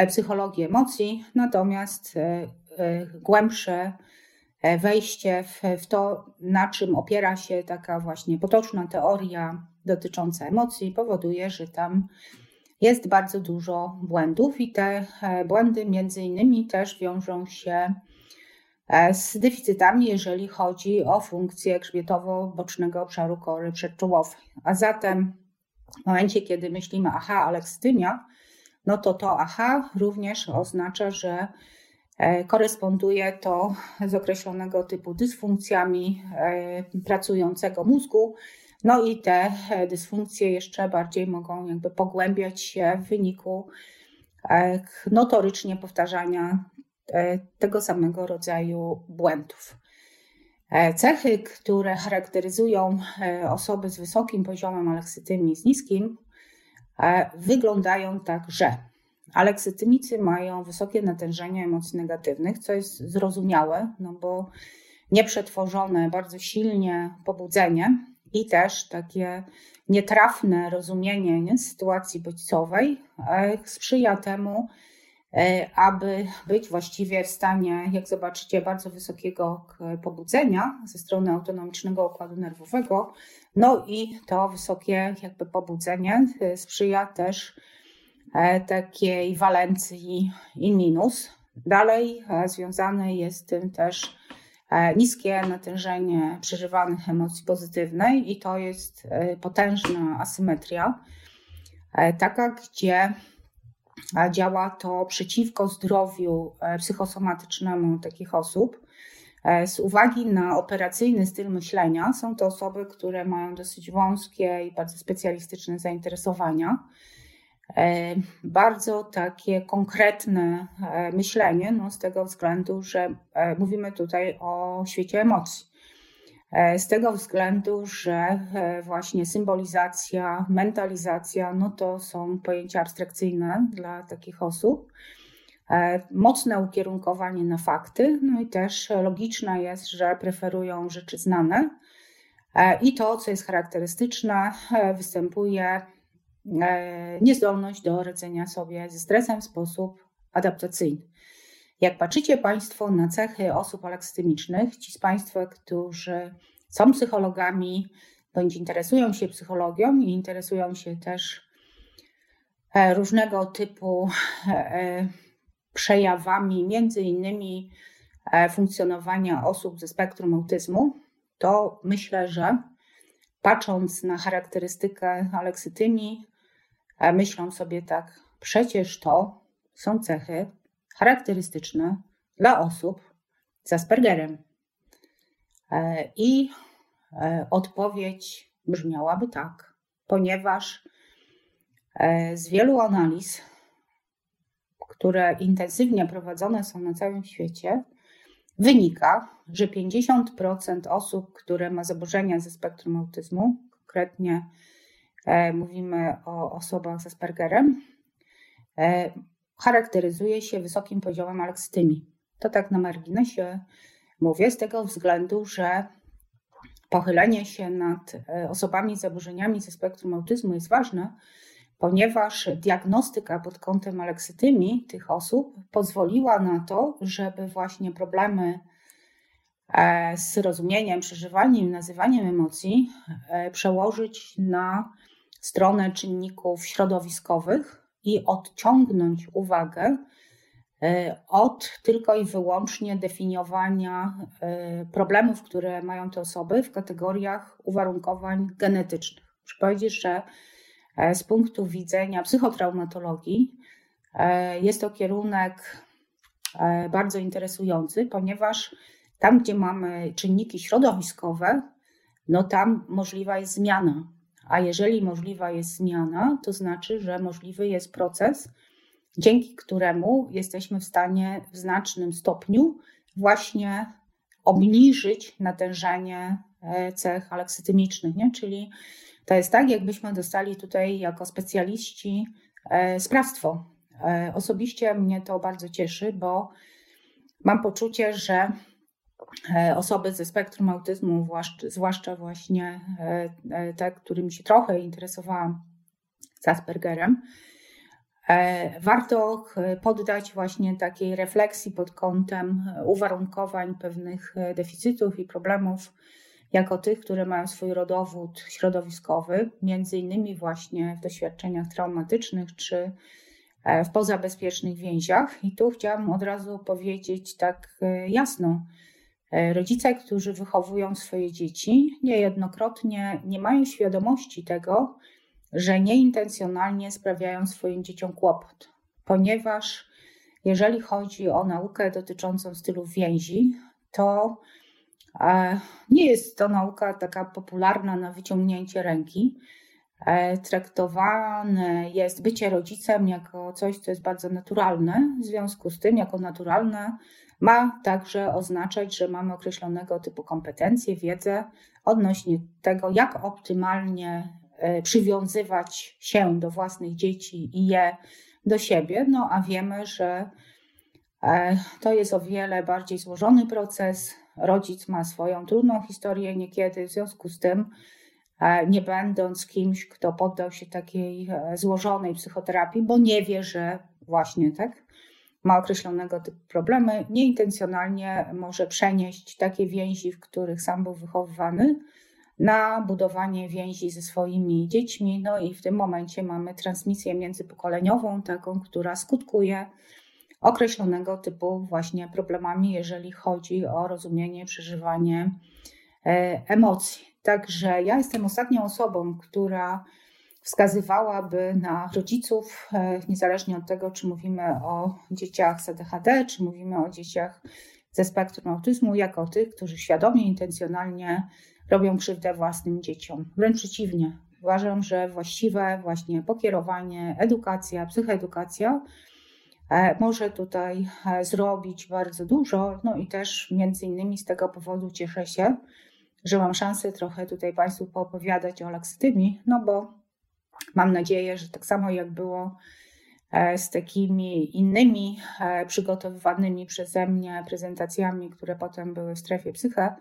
psychologii emocji, natomiast głębsze wejście w, w to, na czym opiera się taka właśnie potoczna teoria dotycząca emocji, powoduje, że tam jest bardzo dużo błędów i te błędy między innymi też wiążą się E, z deficytami, jeżeli chodzi o funkcję grzbietowo-bocznego obszaru kory przedczołowej. A zatem w momencie, kiedy myślimy aha, alekstymia, no to to aha również oznacza, że e, koresponduje to z określonego typu dysfunkcjami e, pracującego mózgu. No i te dysfunkcje jeszcze bardziej mogą jakby pogłębiać się w wyniku notorycznie powtarzania tego samego rodzaju błędów. Cechy, które charakteryzują osoby z wysokim poziomem aleksytymii, z niskim, wyglądają tak, że aleksytymicy mają wysokie natężenie emocji negatywnych, co jest zrozumiałe, no bo nieprzetworzone, bardzo silnie pobudzenie i też takie nietrafne rozumienie nie, sytuacji bodźcowej e, sprzyja temu, e, aby być właściwie w stanie, jak zobaczycie, bardzo wysokiego pobudzenia ze strony autonomicznego układu nerwowego. No i to wysokie jakby pobudzenie e, sprzyja też takiej walencji i minus. Dalej związane jest z tym też E, niskie natężenie przeżywanych emocji pozytywnej i to jest e, potężna asymetria, e, taka, gdzie działa to przeciwko zdrowiu psychosomatycznemu takich osób. Z uwagi na operacyjny styl myślenia, są to osoby, które mają dosyć wąskie i bardzo specjalistyczne zainteresowania E, bardzo takie konkretne e, myślenie, no z tego względu, że e, mówimy tutaj o świecie emocji. Z tego względu, że właśnie symbolizacja, mentalizacja, no to są pojęcia abstrakcyjne dla takich osób. Mocne ukierunkowanie na fakty, no i też logiczne jest, że preferują rzeczy znane. I to, co jest charakterystyczne, występuje E, niezdolność do radzenia sobie ze stresem w sposób adaptacyjny. Jak patrzycie Państwo na cechy osób aleksytemicznych, ci z Państwa, którzy są psychologami, bądź interesują się psychologią i interesują się też e, różnego typu e, przejawami, między innymi funkcjonowania osób ze spektrum autyzmu, to myślę, że patrząc na charakterystykę aleksytymii, myślą sobie tak, przecież to są cechy charakterystyczne dla osób z Aspergerem. E, I e, odpowiedź brzmiałaby tak, ponieważ e, z wielu analiz, które intensywnie prowadzone są na całym świecie, wynika, że 50% osób, które ma zaburzenia ze spektrum autyzmu, konkretnie mówimy o osobach z Aspergerem, charakteryzuje się wysokim poziomem aleksytymii. To tak na marginesie mówię, z tego względu, że pochylenie się nad e, osobami z zaburzeniami ze spektrum autyzmu jest ważne, ponieważ diagnostyka pod kątem aleksytymii tych osób pozwoliła na to, żeby właśnie problemy z rozumieniem, przeżywaniem, nazywaniem emocji przełożyć na stronę czynników środowiskowych i odciągnąć uwagę e, od tylko i wyłącznie definiowania e, problemów, które mają te osoby w kategoriach uwarunkowań genetycznych. Muszę powiedzieć, że e, z punktu widzenia psychotraumatologii jest to kierunek bardzo interesujący, ponieważ tam, gdzie mamy czynniki środowiskowe, no tam możliwa jest zmiana a jeżeli możliwa jest zmiana, to znaczy, że możliwy jest proces, dzięki któremu jesteśmy w stanie w znacznym stopniu właśnie obniżyć natężenie e, cech aleksytymicznych. Nie? Czyli to jest tak, jakbyśmy dostali tutaj jako specjaliści e, sprawstwo. E, osobiście mnie to bardzo cieszy, bo mam poczucie, że osoby ze spektrum autyzmu, zwłaszcza właśnie e, e, te, którymi się trochę interesowałam z Aspergerem, warto poddać właśnie takiej refleksji pod kątem uwarunkowań pewnych deficytów i problemów, jako tych, które mają swój rodowód środowiskowy, między innymi właśnie w doświadczeniach traumatycznych czy w pozabezpiecznych więziach. I tu chciałam od razu powiedzieć tak jasno, E, rodzice, którzy wychowują swoje dzieci, niejednokrotnie nie mają świadomości tego, że nieintencjonalnie sprawiają swoim dzieciom kłopot, ponieważ jeżeli chodzi o naukę dotyczącą stylu więzi, to e, nie jest to nauka taka popularna na wyciągnięcie ręki. traktowane jest bycie rodzicem jako coś, co jest bardzo naturalne. W związku z tym, jako naturalne, ma także oznaczać, że mamy określonego typu kompetencje, wiedzę odnośnie tego, jak optymalnie e, przywiązywać się do własnych dzieci i je do siebie. No a wiemy, że e, to jest o wiele bardziej złożony proces. Rodzic ma swoją trudną historię niekiedy, w związku z tym, e, nie będąc kimś, kto poddał się takiej złożonej psychoterapii, bo nie wie, że właśnie tak ma określonego typu problemy, nieintencjonalnie może przenieść takie więzi, w których sam był wychowywany, na budowanie więzi ze swoimi dziećmi. No i w tym momencie mamy transmisję międzypokoleniową, taką, która skutkuje określonego typu właśnie problemami, jeżeli chodzi o rozumienie, przeżywanie e, emocji. Także ja jestem ostatnią osobą, która wskazywałaby na rodziców, e, niezależnie od tego, czy mówimy o dzieciach z ADHD, czy mówimy o dzieciach ze spektrum autyzmu, jako tych, którzy świadomie, intencjonalnie robią krzywdę własnym dzieciom. Wręcz przeciwnie. Uważam, że właściwe właśnie pokierowanie, edukacja, psychoedukacja e, może tutaj e, zrobić bardzo dużo. No i też między innymi z tego powodu cieszę się, że mam szansę trochę tutaj Państwu poopowiadać o laksytymii, no bo Mam nadzieję, że tak samo jak było e, z takimi innymi e, przygotowywanymi przeze mnie prezentacjami, które potem były w strefie psyche,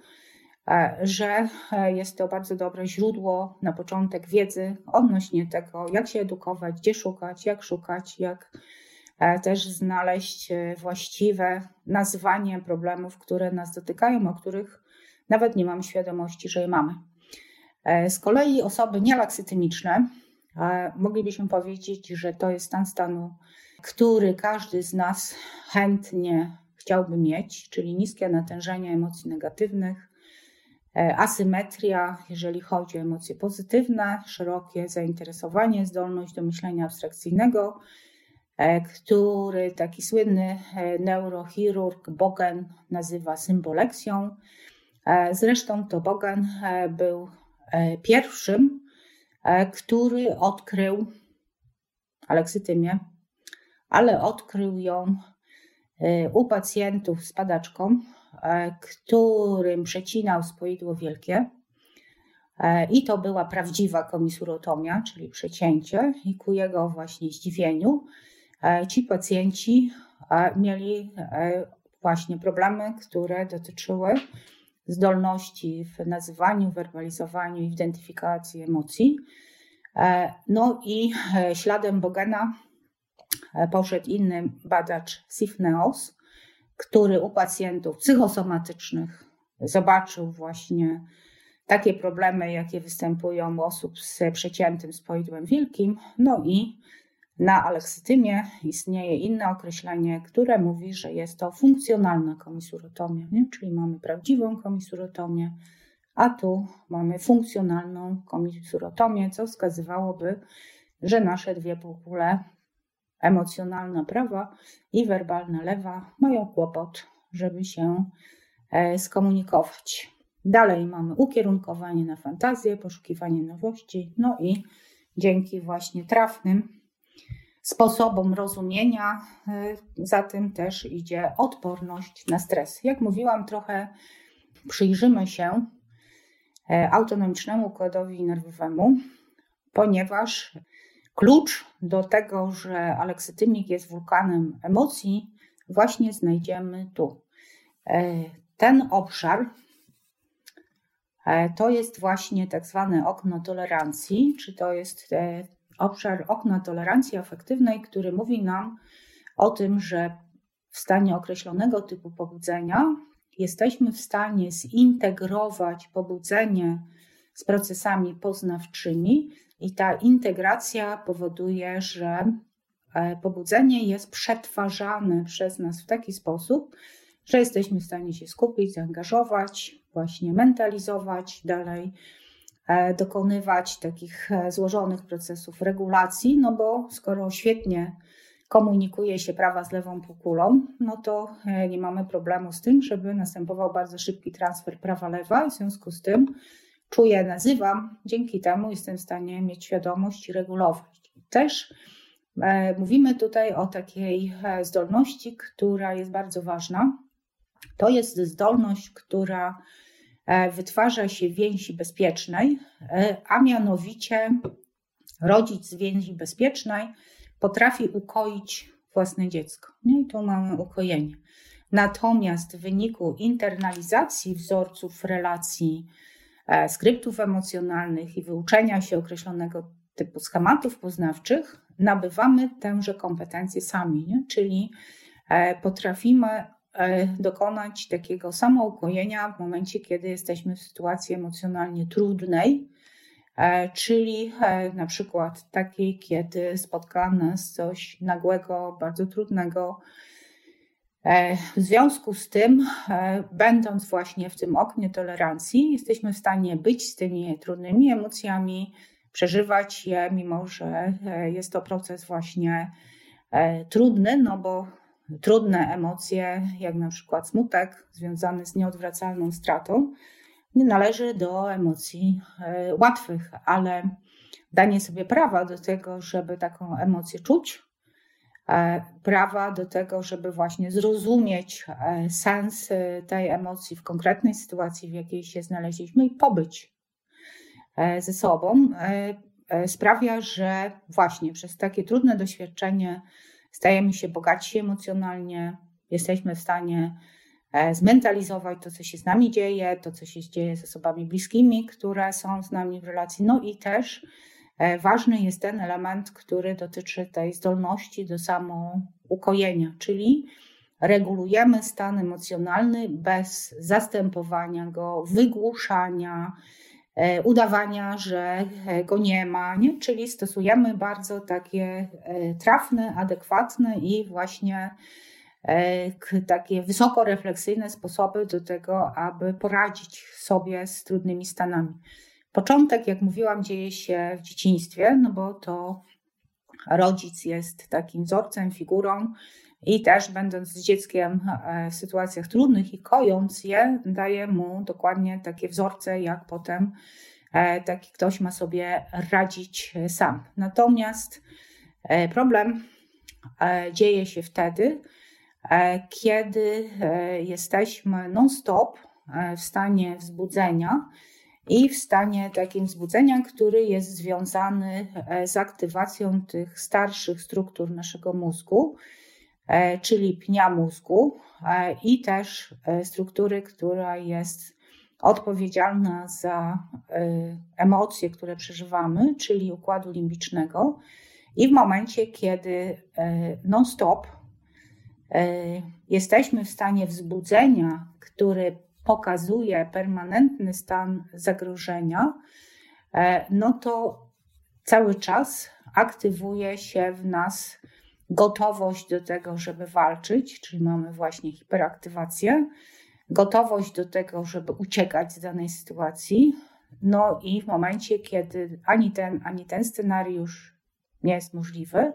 e, że jest to bardzo dobre źródło na początek wiedzy odnośnie tego, jak się edukować, gdzie szukać, jak szukać, jak też znaleźć właściwe nazwanie problemów, które nas dotykają, o których nawet nie mamy świadomości, że je mamy. Z kolei osoby nielaksytymiczne, Moglibyśmy powiedzieć, że to jest stan stanu, który każdy z nas chętnie chciałby mieć, czyli niskie natężenie emocji negatywnych, e, asymetria, jeżeli chodzi o emocje pozytywne, szerokie zainteresowanie, zdolność do myślenia abstrakcyjnego, e, który taki słynny e, neurochirurg Bogen nazywa symboleksją. Zresztą to Bogen był pierwszym który odkrył aleksytymię, ale odkrył ją e, u pacjentów z padaczką, e, którym przecinał spoidło wielkie. I to była prawdziwa komisurotomia, czyli przecięcie, i ku jego właśnie zdziwieniu ci pacjenci mieli właśnie problemy, które dotyczyły zdolności w nazywaniu, werbalizowaniu, identyfikacji emocji. E, no i e, śladem Bogena e, poszedł inny badacz Sifneos, który u pacjentów psychosomatycznych zobaczył właśnie takie problemy, jakie występują u osób z przeciętym spoidłem wielkim. No i na aleksytymie istnieje inne określenie, które mówi, że jest to funkcjonalna komisurotomia, nie? czyli mamy prawdziwą komisurotomię, a tu mamy funkcjonalną komisurotomię, co wskazywałoby, że nasze dwie półkule, emocjonalna prawa i werbalna lewa, mają kłopot, żeby się e, skomunikować. Dalej mamy ukierunkowanie na fantazję, poszukiwanie nowości, no i dzięki właśnie trafnym sposobom rozumienia, y, za tym też idzie odporność na stres. Jak mówiłam, trochę przyjrzymy się e, autonomicznemu układowi nerwowemu, ponieważ klucz do tego, że aleksytymik jest wulkanem emocji, właśnie znajdziemy tu. E, ten obszar e, to jest właśnie tak zwane okno tolerancji, czy to jest obszar okna tolerancji afektywnej, który mówi nam o tym, że w stanie określonego typu pobudzenia jesteśmy w stanie zintegrować pobudzenie z procesami poznawczymi, i ta integracja powoduje, że e, pobudzenie jest przetwarzane przez nas w taki sposób, że jesteśmy w stanie się skupić, zaangażować, właśnie mentalizować dalej dokonywać takich e, złożonych procesów regulacji, no bo skoro świetnie komunikuje się prawa z lewą półkulą, no to e, nie mamy problemu z tym, żeby następował bardzo szybki transfer prawa-lewa i w związku z tym czuję, nazywam, dzięki temu jestem w stanie mieć świadomość i regulować. Też e, mówimy tutaj o takiej e, zdolności, która jest bardzo ważna. To jest zdolność, która e, wytwarza się więzi bezpiecznej, a mianowicie rodzic z więzi bezpiecznej potrafi ukoić własne dziecko. No i tu mamy ukojenie. Natomiast w wyniku internalizacji wzorców relacji, e, skryptów emocjonalnych i wyuczenia się określonego typu schematów poznawczych, nabywamy tęże kompetencje sami, nie? czyli e, potrafimy e, dokonać takiego samoukojenia w momencie, kiedy jesteśmy w sytuacji emocjonalnie trudnej, czyli na przykład takiej, kiedy spotka nas coś nagłego, bardzo trudnego, E, w związku z tym, e, będąc właśnie w tym oknie tolerancji, jesteśmy w stanie być z tymi trudnymi emocjami, przeżywać je, mimo że e, jest to proces właśnie trudny, no bo trudne emocje, jak na przykład smutek związany z nieodwracalną stratą, nie należy do emocji łatwych, ale danie sobie prawa do tego, żeby taką emocję czuć, E, prawa do tego, żeby właśnie zrozumieć e, sens e, tej emocji w konkretnej sytuacji, w jakiej się znaleźliśmy i pobyć ze sobą, sprawia, że właśnie przez takie trudne doświadczenie stajemy się bogatsi emocjonalnie, jesteśmy w stanie zmentalizować to, co się z nami dzieje, to, co się dzieje z osobami bliskimi, które są z nami w relacji, no i też E, ważny jest ten element, który dotyczy tej zdolności do samoukojenia, czyli regulujemy stan emocjonalny bez zastępowania go, wygłuszania, e, udawania, że go nie ma, nie? czyli stosujemy bardzo takie e, trafne, adekwatne i właśnie takie wysokorefleksyjne sposoby do tego, aby poradzić sobie z trudnymi stanami. Początek, jak mówiłam, dzieje się w dzieciństwie, no bo to rodzic jest takim wzorcem, figurą i też będąc z dzieckiem e, w sytuacjach trudnych i kojąc je, daje mu dokładnie takie wzorce, jak potem e, taki ktoś ma sobie radzić sam. Natomiast e, problem dzieje się wtedy, kiedy jesteśmy non-stop w stanie wzbudzenia, i w stanie takim wzbudzenia, który jest związany e, z aktywacją tych starszych struktur naszego mózgu, e, czyli pnia mózgu e, i też struktury, która jest odpowiedzialna za emocje, które przeżywamy, czyli układu limbicznego. I w momencie, kiedy non-stop jesteśmy w stanie wzbudzenia, który pokazuje permanentny stan zagrożenia, e, no to cały czas aktywuje się w nas gotowość do tego, żeby walczyć, czyli mamy właśnie hiperaktywację, gotowość do tego, żeby uciekać z danej sytuacji. No i w momencie, kiedy ani ten, ani ten scenariusz nie jest możliwy,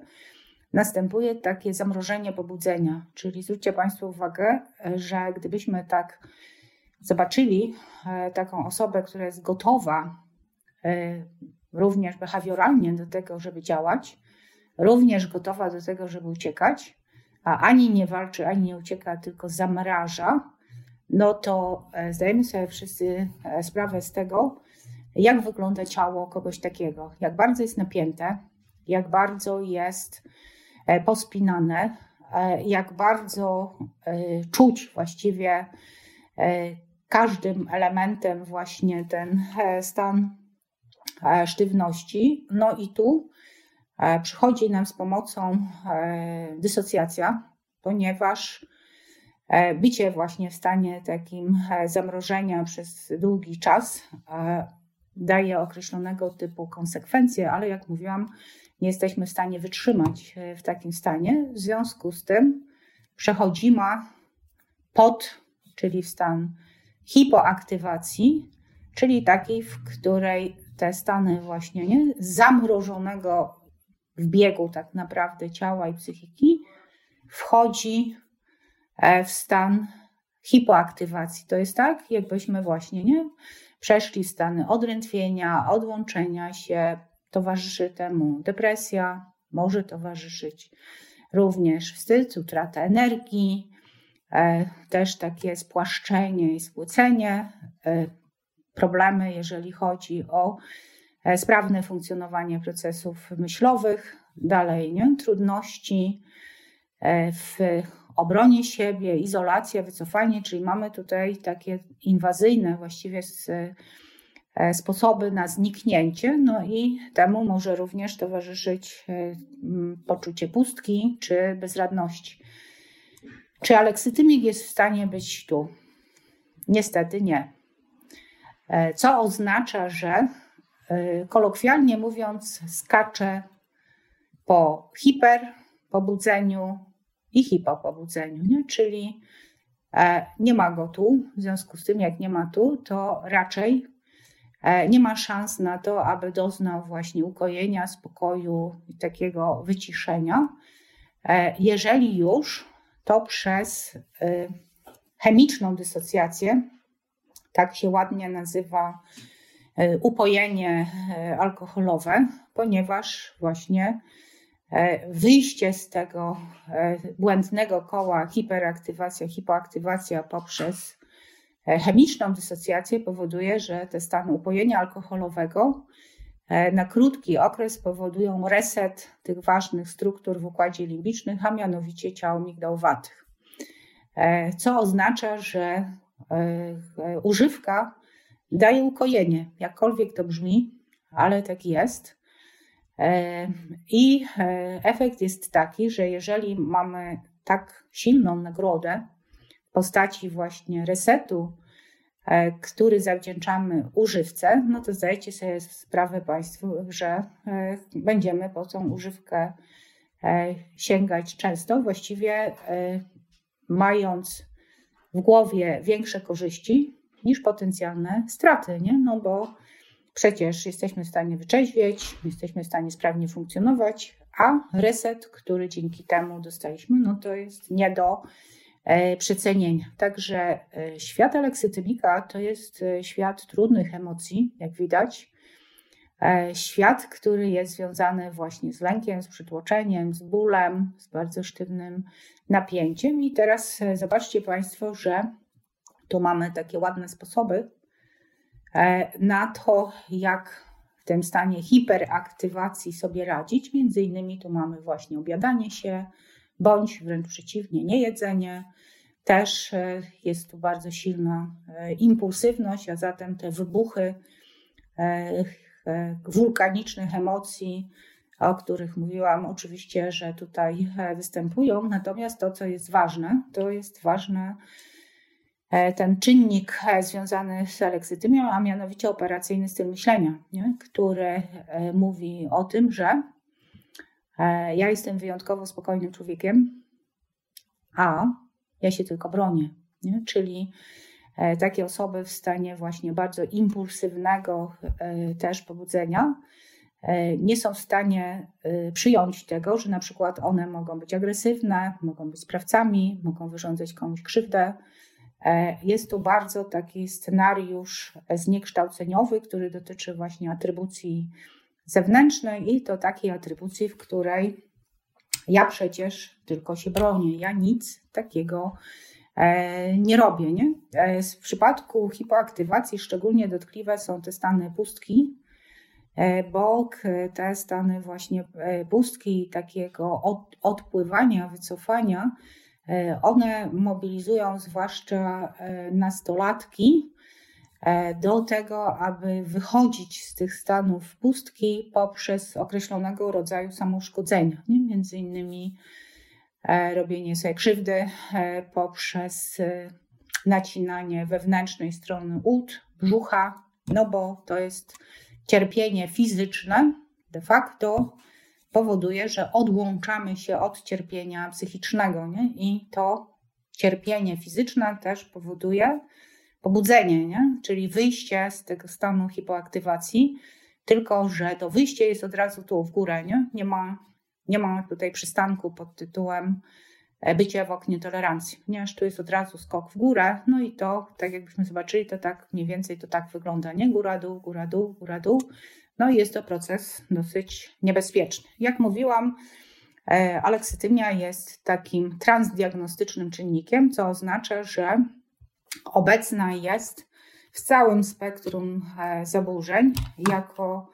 następuje takie zamrożenie pobudzenia. Czyli zwróćcie Państwo uwagę, że gdybyśmy tak zobaczyli e, taką osobę, która jest gotowa e, również behawioralnie do tego, żeby działać, również gotowa do tego, żeby uciekać, a ani nie walczy, ani nie ucieka, tylko zamraża, no to e, zdajemy sobie wszyscy sprawę z tego, jak wygląda ciało kogoś takiego, jak bardzo jest napięte, jak bardzo jest pospinane, jak bardzo czuć właściwie każdym elementem właśnie ten e, stan e, sztywności. No i tu e, przychodzi nam z pomocą dysocjacja, ponieważ bycie właśnie w stanie takim zamrożenia przez długi czas daje określonego typu konsekwencje, ale jak mówiłam, nie jesteśmy w stanie wytrzymać w takim stanie. W związku z tym przechodzimy pod, czyli w stan hipoaktywacji, czyli takiej, w której te stany właśnie nie, zamrożonego w biegu tak naprawdę ciała i psychiki wchodzi e, w stan hipoaktywacji. To jest tak, jakbyśmy właśnie nie przeszli stany odrętwienia, odłączenia się, towarzyszy temu depresja, może towarzyszyć również wstyd, utrata energii, e, też takie spłaszczenie i spłycenie, e, problemy, jeżeli chodzi o sprawne funkcjonowanie procesów myślowych, dalej nie? trudności w obronie siebie, izolacja, wycofanie, czyli mamy tutaj takie inwazyjne właściwie E, sposoby na zniknięcie, no i temu może również towarzyszyć e, poczucie pustki czy bezradności. Czy aleksytymik jest w stanie być tu? Niestety nie. E, co oznacza, że kolokwialnie mówiąc, skacze po hiperpobudzeniu i hipopobudzeniu, nie? czyli nie ma go tu. W związku z tym, jak nie ma tu, to raczej E, nie ma szans na to, aby doznał właśnie ukojenia, spokoju i takiego wyciszenia. E, jeżeli już, to przez e, chemiczną dysocjację, tak się ładnie nazywa upojenie alkoholowe, ponieważ właśnie wyjście z tego błędnego koła hiperaktywacja, hipoaktywacja poprzez E, chemiczną dysocjację powoduje, że te stany upojenia alkoholowego e, na krótki okres powodują reset tych ważnych struktur w układzie limbicznym, a mianowicie ciał migdałowatych. E, co oznacza, że używka daje ukojenie, jakkolwiek to brzmi, ale tak jest. I efekt jest taki, że jeżeli mamy tak silną nagrodę, postaci właśnie resetu, e, który zawdzięczamy używce, no to zdajecie sobie sprawę Państwu, że e, będziemy po tą używkę e, sięgać często, właściwie mając w głowie większe korzyści niż potencjalne straty, nie? No bo przecież jesteśmy w stanie wyczeźwieć, jesteśmy w stanie sprawnie funkcjonować, a reset, który dzięki temu dostaliśmy, no to jest nie do E, przecenienia. Także e, świat aleksytymika to jest e, świat trudnych emocji, jak widać. Świat, który jest związany właśnie z lękiem, z przytłoczeniem, z bólem, z bardzo sztywnym napięciem. I teraz zobaczcie Państwo, że tu mamy takie ładne sposoby na to, jak w tym stanie hiperaktywacji sobie radzić. Między innymi tu mamy właśnie obiadanie się, bądź wręcz przeciwnie, niejedzenie. Też e, jest tu bardzo silna e, impulsywność, a zatem te wybuchy e, wulkanicznych emocji, o których mówiłam, oczywiście, że tutaj występują. Natomiast to, co jest ważne, to jest ważne ten czynnik związany z aleksytymią, a mianowicie operacyjny styl myślenia, nie? który mówi o tym, że E, ja jestem wyjątkowo spokojnym człowiekiem, a ja się tylko bronię. Nie? Czyli e, takie osoby w stanie właśnie bardzo impulsywnego e, też pobudzenia nie są w stanie przyjąć tego, że na przykład one mogą być agresywne, mogą być sprawcami, mogą wyrządzać komuś krzywdę. Jest tu bardzo taki scenariusz zniekształceniowy, który dotyczy właśnie atrybucji zewnętrznej i to takiej atrybucji, w której ja przecież tylko się bronię, ja nic takiego e, nie robię. Nie? E, w przypadku hipoaktywacji szczególnie dotkliwe są te stany pustki, e, bo te stany właśnie pustki takiego odpływania, wycofania, one mobilizują zwłaszcza nastolatki, E, do tego, aby wychodzić z tych stanów pustki poprzez określonego rodzaju samouszkodzenia, nie? między innymi e, robienie sobie krzywdy e, poprzez nacinanie wewnętrznej strony ud, brzucha, no bo to jest cierpienie fizyczne, de facto powoduje, że odłączamy się od cierpienia psychicznego, nie? i to cierpienie fizyczne też powoduje, pobudzenie, nie? czyli wyjście z tego stanu hipoaktywacji, tylko że to wyjście jest od razu tu w górę, nie, nie, ma, nie ma tutaj przystanku pod tytułem bycie w oknie tolerancji, ponieważ tu jest od razu skok w górę, no i to, tak jakbyśmy zobaczyli, to tak mniej więcej to tak wygląda, nie? Góra, dół, góra, dół, góra, dół. No jest to proces dosyć niebezpieczny. Jak mówiłam, e, aleksytymia jest takim transdiagnostycznym czynnikiem, co oznacza, że obecna jest w całym spektrum e, zaburzeń jako,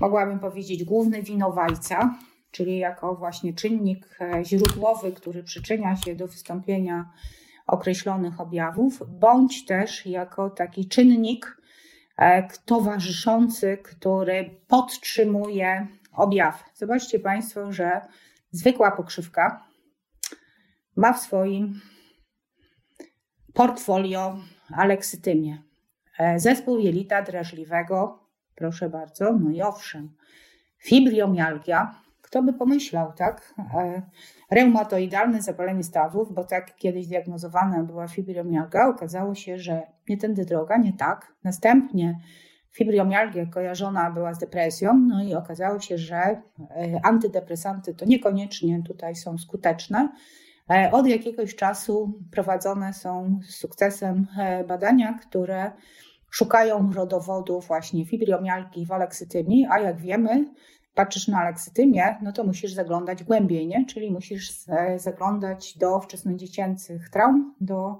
mogłabym powiedzieć, główny winowajca, czyli jako właśnie czynnik e, źródłowy, który przyczynia się do wystąpienia określonych objawów, bądź też jako taki czynnik towarzyszący, który podtrzymuje objaw. Zobaczcie Państwo, że zwykła pokrzywka ma w swoim portfolio aleksytymię. E, zespół jelita drażliwego, proszę bardzo, no i owszem, fibriomialgia, kto by pomyślał, tak? E, reumatoidalne zapalenie stawów, bo tak kiedyś diagnozowana była fibromialgia, okazało się, że nie tędy droga, nie tak. Następnie fibromialgia kojarzona była z depresją, no i okazało się, że e, antydepresanty to niekoniecznie tutaj są skuteczne. E, od jakiegoś czasu prowadzone są z sukcesem badania, które szukają rodowodu właśnie fibromialgii w aleksytymii, a jak wiemy, patrzysz na aleksytymię, no to musisz zaglądać głębiej, nie? czyli musisz e, zaglądać do wczesnodziecięcych traum, do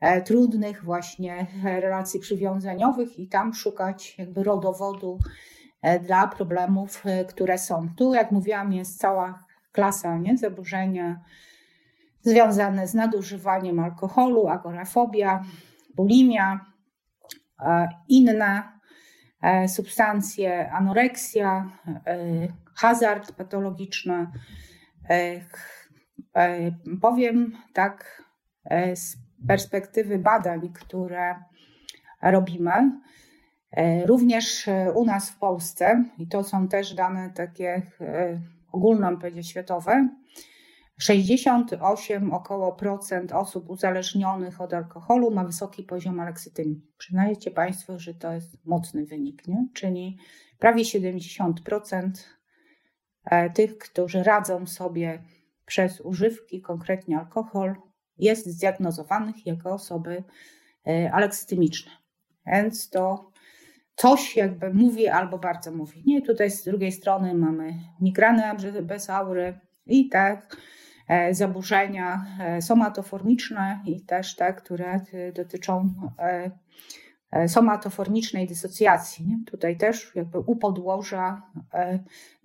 e, trudnych właśnie relacji przywiązaniowych i tam szukać jakby rodowodu e, dla problemów, które są. Tu, jak mówiłam, jest cała klasa nie? zaburzenia związane z nadużywaniem alkoholu, agorafobia, bulimia, inne E, substancje, anoreksja, e, hazard patologiczny. E, powiem tak z perspektywy badań, które robimy, również u nas w Polsce, i to są też dane takie ogólno powiedzieć światowe, 68 około procent osób uzależnionych od alkoholu ma wysoki poziom aleksytymii. Przyznajecie Państwo, że to jest mocny wynik, nie? czyli prawie 70% e, tych, którzy radzą sobie przez używki, konkretnie alkohol, jest zdiagnozowanych jako osoby e, aleksytymiczne. Więc to coś jakby mówi albo bardzo mówi. Nie, tutaj z drugiej strony mamy migranę bez aury i tak zaburzenia e, somatoformiczne i też te, które e, dotyczą somatoformicznej dysocjacji. Tutaj też jakby u podłoża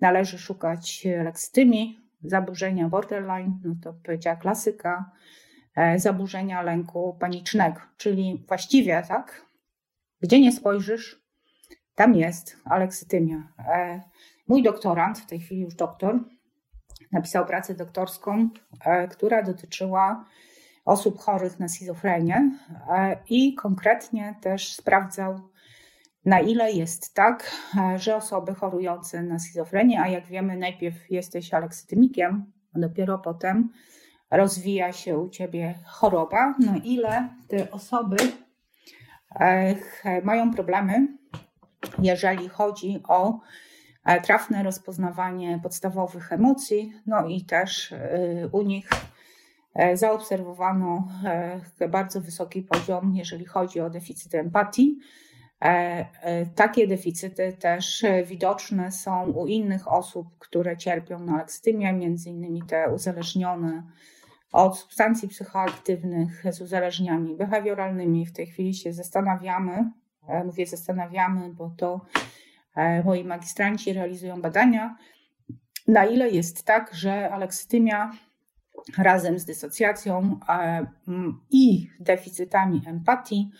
należy szukać lekstymii, zaburzenia borderline, no to powiedziała klasyka, zaburzenia lęku panicznego, czyli właściwie tak, gdzie nie spojrzysz, tam jest aleksytymia. Mój doktorant, w tej chwili już doktor, napisał pracę doktorską, e, która dotyczyła osób chorych na schizofrenię e, i konkretnie też sprawdzał, na ile jest tak, e, że osoby chorujące na schizofrenię, a jak wiemy, najpierw jesteś aleksytymikiem, a dopiero potem rozwija się u ciebie choroba, na ile te osoby mają problemy, jeżeli chodzi o trafne rozpoznawanie podstawowych emocji, no i też e, u nich e, zaobserwowano bardzo wysoki poziom, jeżeli chodzi o deficyt empatii. Takie deficyty też widoczne są u innych osób, które cierpią na lekstymię, między innymi te uzależnione od substancji psychoaktywnych z uzależnieniami behawioralnymi. W tej chwili się zastanawiamy, mówię zastanawiamy, bo to E, moi magistranci realizują badania, na ile jest tak, że aleksytymia razem z dysocjacją e, i deficytami empatii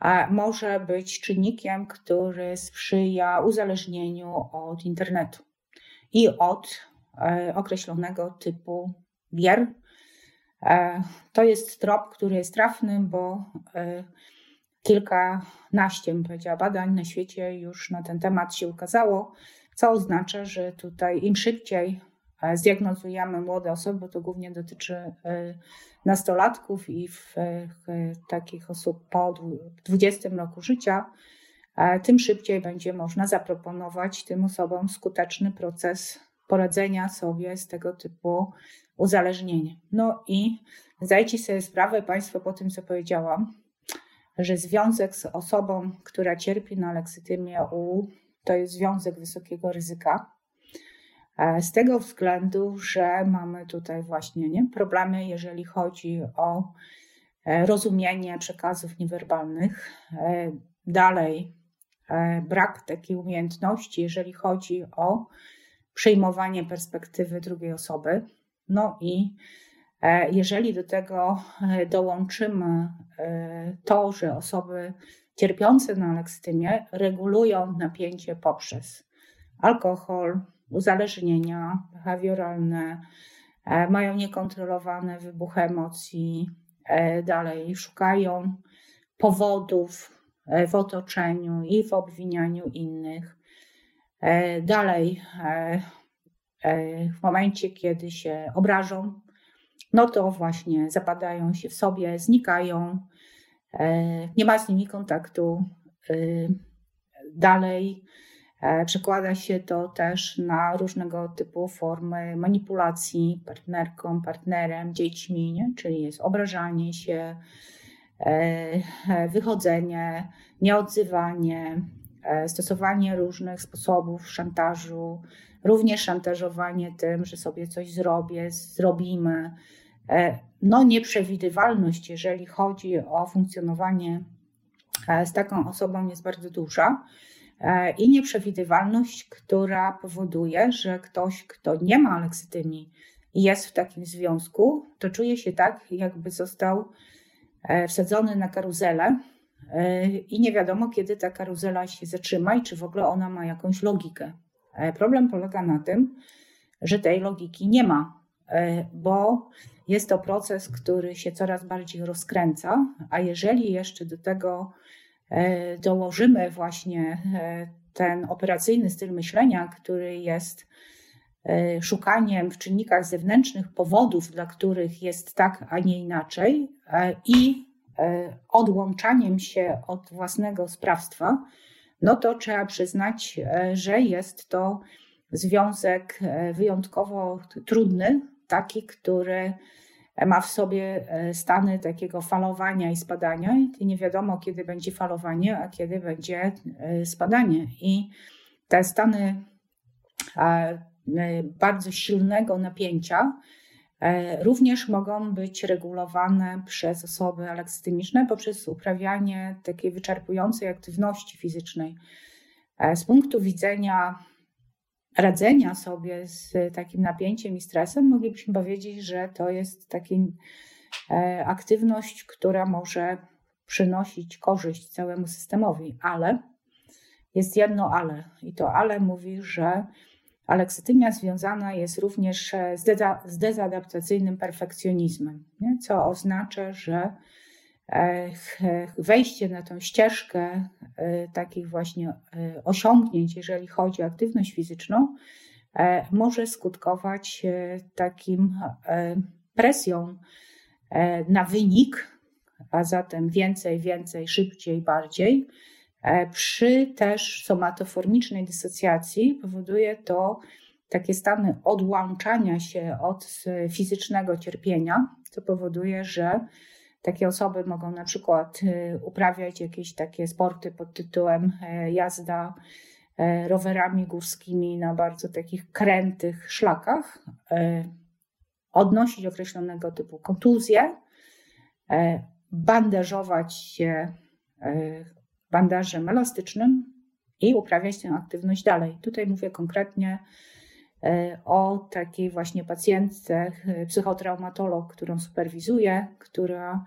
e, może być czynnikiem, który sprzyja uzależnieniu od internetu i od określonego typu gier. To jest trop, który jest trafny, bo kilkanaście, bym powiedziała, badań na świecie już na ten temat się ukazało, co oznacza, że tutaj im szybciej e, zdiagnozujemy młode osoby, bo to głównie dotyczy e, nastolatków i w, takich osób po 20 roku życia, e, tym szybciej będzie można zaproponować tym osobom skuteczny proces poradzenia sobie z tego typu uzależnienie. No i zdajcie sobie sprawę Państwo po tym, co powiedziałam, że związek z osobą, która cierpi na leksytymię U, to jest związek wysokiego ryzyka. E, z tego względu, że mamy tutaj właśnie nie, problemy, jeżeli chodzi o e, rozumienie przekazów niewerbalnych. E, dalej, brak takiej umiejętności, jeżeli chodzi o przyjmowanie perspektywy drugiej osoby. No i jeżeli do tego dołączymy to, że osoby cierpiące na leksytymię regulują napięcie poprzez alkohol, uzależnienia behawioralne, e, mają niekontrolowane wybuchy emocji, e, dalej szukają powodów e, w otoczeniu i w obwinianiu innych. Dalej, w momencie, kiedy się obrażą, no to właśnie zapadają się w sobie, znikają, nie ma z nimi kontaktu. Dalej, E, przekłada się to też na różnego typu formy manipulacji partnerką, partnerem, dziećmi, nie? czyli jest obrażanie się, e, e, wychodzenie, nieodzywanie, stosowanie różnych sposobów szantażu, również szantażowanie tym, że sobie coś zrobię, zrobimy. No, nieprzewidywalność, jeżeli chodzi o funkcjonowanie z taką osobą, jest bardzo duża. E, i nieprzewidywalność, która powoduje, że ktoś, kto nie ma leksytymii i jest w takim związku, to czuje się tak, jakby został e, wsadzony na karuzelę e, i nie wiadomo, kiedy ta karuzela się zatrzyma i czy w ogóle ona ma jakąś logikę. Problem polega na tym, że tej logiki nie ma, bo jest to proces, który się coraz bardziej rozkręca, a jeżeli jeszcze do tego E, dołożymy właśnie e, ten operacyjny styl myślenia, który jest e, szukaniem w czynnikach zewnętrznych powodów, dla których jest tak, a nie inaczej, i odłączaniem się od własnego sprawstwa, no to trzeba przyznać, że jest to związek wyjątkowo trudny, taki, który ma w sobie e, stany takiego falowania i spadania, i nie wiadomo, kiedy będzie falowanie, a kiedy będzie e, spadanie. I te stany e, bardzo silnego napięcia również mogą być regulowane przez osoby aleksytymiczne poprzez uprawianie takiej wyczerpującej aktywności fizycznej. Z punktu widzenia radzenia sobie z takim napięciem i stresem, moglibyśmy powiedzieć, że to jest taka e, aktywność, która może przynosić korzyść całemu systemowi, ale jest jedno ale. I to ale mówi, że aleksytymia związana jest również z, deza, z dezadaptacyjnym perfekcjonizmem, nie? co oznacza, że wejście na tą ścieżkę e, takich właśnie e, osiągnięć, jeżeli chodzi o aktywność fizyczną, może skutkować takim presją na wynik, a zatem więcej, więcej, szybciej, bardziej. Przy też somatoformicznej dysocjacji powoduje to takie stany odłączania się od fizycznego cierpienia, co powoduje, że takie osoby mogą na przykład y, uprawiać jakieś takie sporty pod tytułem e, jazda e, rowerami górskimi na bardzo takich krętych szlakach, e, odnosić określonego typu kontuzje, bandażować się bandażem elastycznym i uprawiać tę aktywność dalej. Tutaj mówię konkretnie o takiej właśnie pacjentce, psychotraumatolog, którą superwizuję, która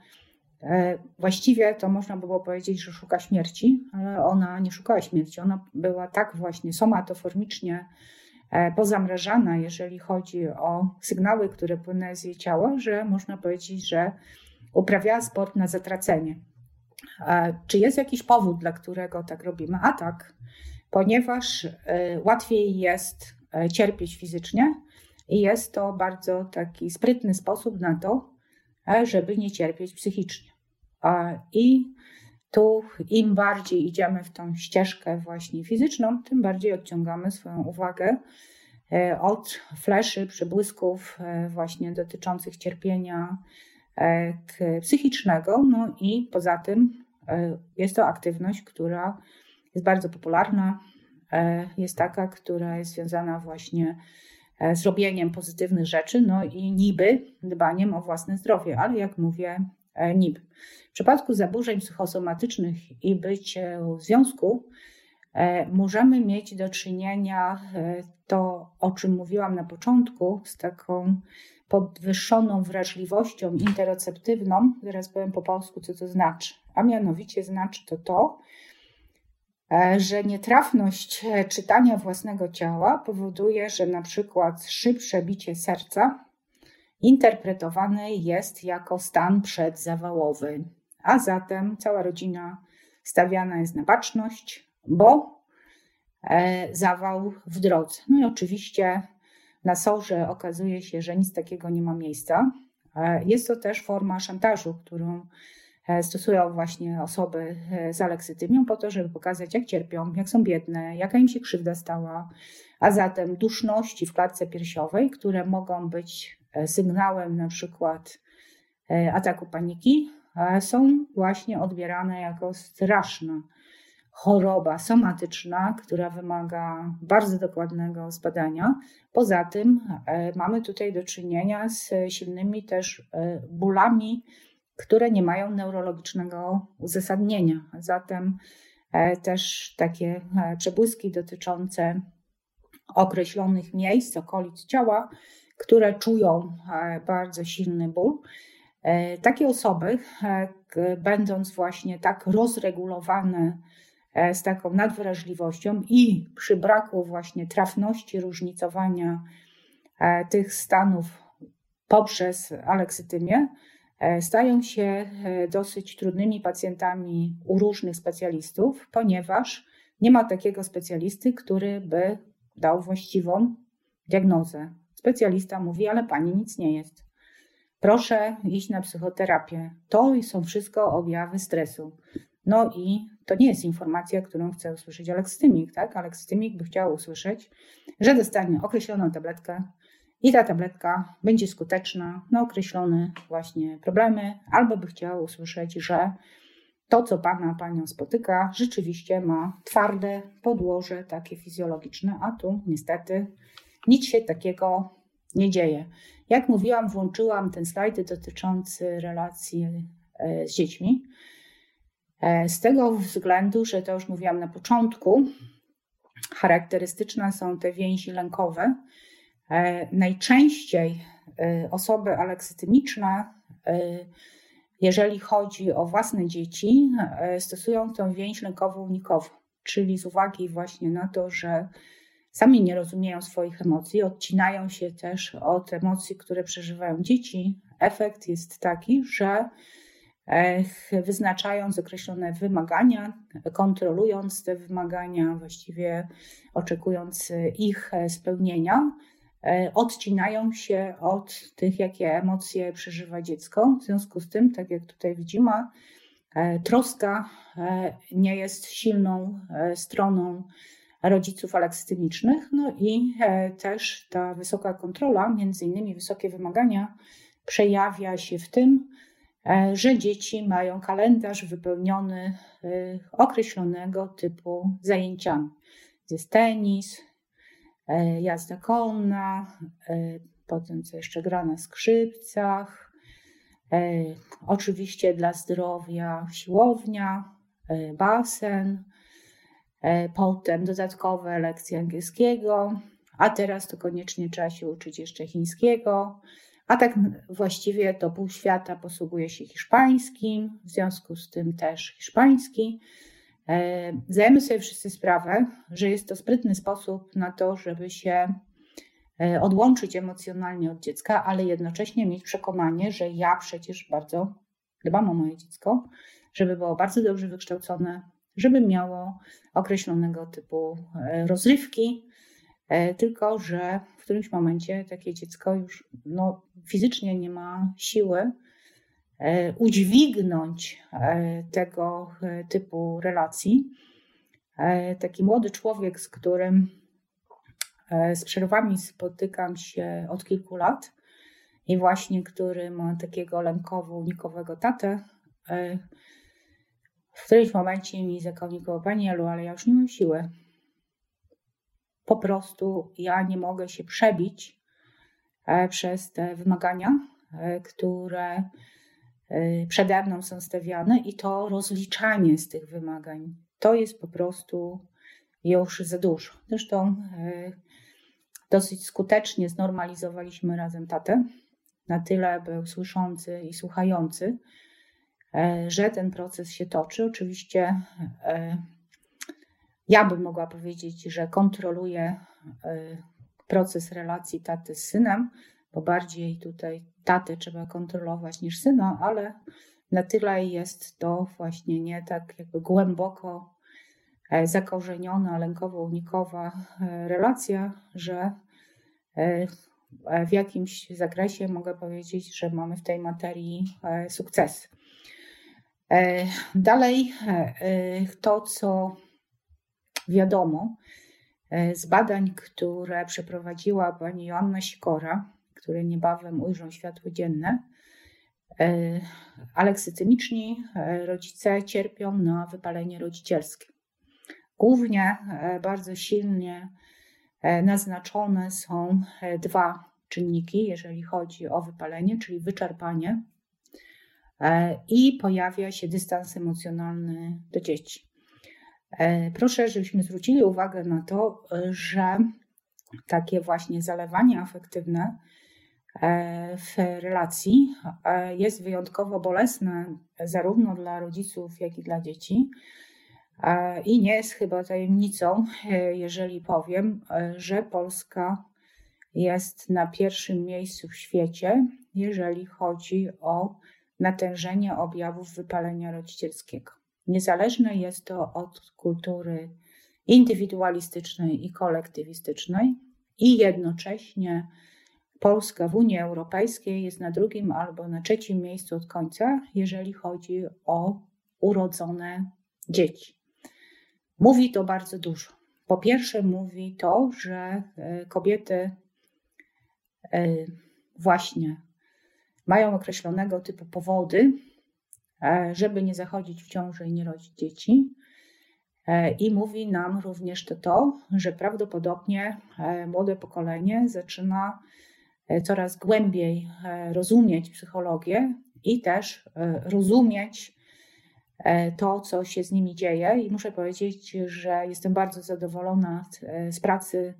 e, właściwie to można było powiedzieć, że szuka śmierci, ale ona nie szukała śmierci. Ona była tak właśnie somatoformicznie e, pozamrażana, jeżeli chodzi o sygnały, które płynęły z jej ciała, że można powiedzieć, że uprawiała sport na zatracenie. Czy jest jakiś powód, dla którego tak robimy? A tak, ponieważ e, łatwiej jest E, cierpieć fizycznie i jest to bardzo taki sprytny sposób na to, e, żeby nie cierpieć psychicznie. I tu im bardziej idziemy w tą ścieżkę właśnie fizyczną, tym bardziej odciągamy swoją uwagę od fleszy, przybłysków właśnie dotyczących cierpienia psychicznego. No i poza tym jest to aktywność, która jest bardzo popularna. Jest taka, która jest związana właśnie z robieniem pozytywnych rzeczy, no i niby dbaniem o własne zdrowie, ale jak mówię, niby. W przypadku zaburzeń psychosomatycznych i bycie w związku, e, możemy mieć do czynienia e, to, o czym mówiłam na początku, z taką podwyższoną wrażliwością interoceptywną. Zaraz powiem po polsku, co to znaczy. A mianowicie znaczy to to, e, że nietrafność czytania własnego ciała powoduje, że na przykład szybsze bicie serca interpretowane jest jako stan przedzawałowy a zatem cała rodzina stawiana jest na baczność, bo e, zawał w drodze. No i oczywiście na sorze okazuje się, że nic takiego nie ma miejsca. E, jest to też forma szantażu, którą e, stosują właśnie osoby z aleksytymią po to, żeby pokazać, jak cierpią, jak są biedne, jaka im się krzywda stała, a zatem duszności w klatce piersiowej, które mogą być sygnałem na przykład ataku paniki, są właśnie odbierane jako straszna choroba somatyczna, która wymaga bardzo dokładnego zbadania. Poza tym e, mamy tutaj do czynienia z silnymi też e, bólami, które nie mają neurologicznego uzasadnienia. Zatem e, też takie przebłyski dotyczące określonych miejsc, okolic ciała, które czują bardzo silny ból. E, takie osoby, e, będąc właśnie tak rozregulowane e, z taką nadwrażliwością i przy braku właśnie trafności różnicowania tych stanów poprzez aleksytymię, stają się dosyć trudnymi pacjentami u różnych specjalistów, ponieważ nie ma takiego specjalisty, który by dał właściwą diagnozę. Specjalista mówi, ale pani nic nie jest. Proszę iść na psychoterapię. To są wszystko objawy stresu. No i to nie jest informacja, którą chce usłyszeć alekstymik, tak? Alekstymik by chciał usłyszeć, że dostanie określoną tabletkę i ta tabletka będzie skuteczna na określone właśnie problemy, albo by chciał usłyszeć, że to, co Pana, Panią spotyka, rzeczywiście ma twarde podłoże takie fizjologiczne, a tu niestety nic się takiego nie dzieje. Jak mówiłam, włączyłam ten slajd dotyczący relacji e, z dziećmi. E, z tego względu, że to już mówiłam na początku, charakterystyczne są te więzi lękowe. E, najczęściej osoby aleksytymiczne, jeżeli chodzi o własne dzieci, stosują tą więź lękowo-unikową, czyli z uwagi właśnie na to, że sami nie rozumieją swoich emocji, odcinają się też od emocji, które przeżywają dzieci. Efekt jest taki, że wyznaczając określone wymagania, kontrolując te wymagania, właściwie oczekując ich spełnienia, e, odcinają się od tych, jakie emocje przeżywa dziecko. W związku z tym, tak jak tutaj widzimy, e, troska e, nie jest silną stroną rodziców aleksytymicznych. No i e, też ta wysoka kontrola, między innymi wysokie wymagania, przejawia się w tym, e, że dzieci mają kalendarz wypełniony e, określonego typu zajęciami. Jest tenis, jazda konna, potem co jeszcze gra na skrzypcach, oczywiście dla zdrowia siłownia, basen, E, potem dodatkowe lekcje angielskiego, a teraz to koniecznie trzeba się uczyć jeszcze chińskiego. A tak właściwie to pół świata posługuje się hiszpańskim, w związku z tym też hiszpański. E, zdajemy sobie wszyscy sprawę, że jest to sprytny sposób na to, żeby się e, odłączyć emocjonalnie od dziecka, ale jednocześnie mieć przekonanie, że ja przecież bardzo dbam o moje dziecko, żeby było bardzo dobrze wykształcone, żeby miało określonego typu e, rozrywki, tylko że w którymś momencie takie dziecko już no, fizycznie nie ma siły udźwignąć tego typu relacji. Taki młody człowiek, z którym z przerwami spotykam się od kilku lat i właśnie który ma takiego lękowo-unikowego tatę, w którymś momencie mi zakomunikował, Pani Elu, ale ja już nie mam siły. Po prostu ja nie mogę się przebić e, przez te wymagania, e, które e, przede mną są stawiane i to rozliczanie z tych wymagań. To jest po prostu już za dużo. Zresztą dosyć skutecznie znormalizowaliśmy razem tatę. Na tyle był słyszący i słuchający, E, że ten proces się toczy. Oczywiście e, ja bym mogła powiedzieć, że kontroluję e, proces relacji taty z synem, bo bardziej tutaj tatę trzeba kontrolować niż syna, ale na tyle jest to właśnie nie tak jakby głęboko zakorzeniona, lękowo-unikowa relacja, że w jakimś zakresie mogę powiedzieć, że mamy w tej materii sukces. E, dalej e, to, co wiadomo z badań, które przeprowadziła pani Joanna Sikora, które niebawem ujrzą światło dzienne, e, aleksytymiczni rodzice cierpią na wypalenie rodzicielskie. Głównie bardzo silnie naznaczone są dwa czynniki, jeżeli chodzi o wypalenie, czyli wyczerpanie E, i pojawia się dystans emocjonalny do dzieci. E, proszę, żebyśmy zwrócili uwagę na to, że takie właśnie zalewanie afektywne e, w relacji jest wyjątkowo bolesne zarówno dla rodziców, jak i dla dzieci. I nie jest chyba tajemnicą, jeżeli powiem, że Polska jest na pierwszym miejscu w świecie, jeżeli chodzi o natężenie objawów wypalenia rodzicielskiego. Niezależne jest to od kultury indywidualistycznej i kolektywistycznej, i jednocześnie Polska w Unii Europejskiej jest na drugim albo na trzecim miejscu od końca, jeżeli chodzi o urodzone dzieci. Mówi to bardzo dużo. Po pierwsze, mówi to, że e, kobiety e, właśnie mają określonego typu powody, e, żeby nie zachodzić w ciąży i nie rodzić dzieci. I mówi nam również to, to, że prawdopodobnie młode pokolenie zaczyna coraz głębiej rozumieć psychologię i też rozumieć to, co się z nimi dzieje. I muszę powiedzieć, że jestem bardzo zadowolona z pracy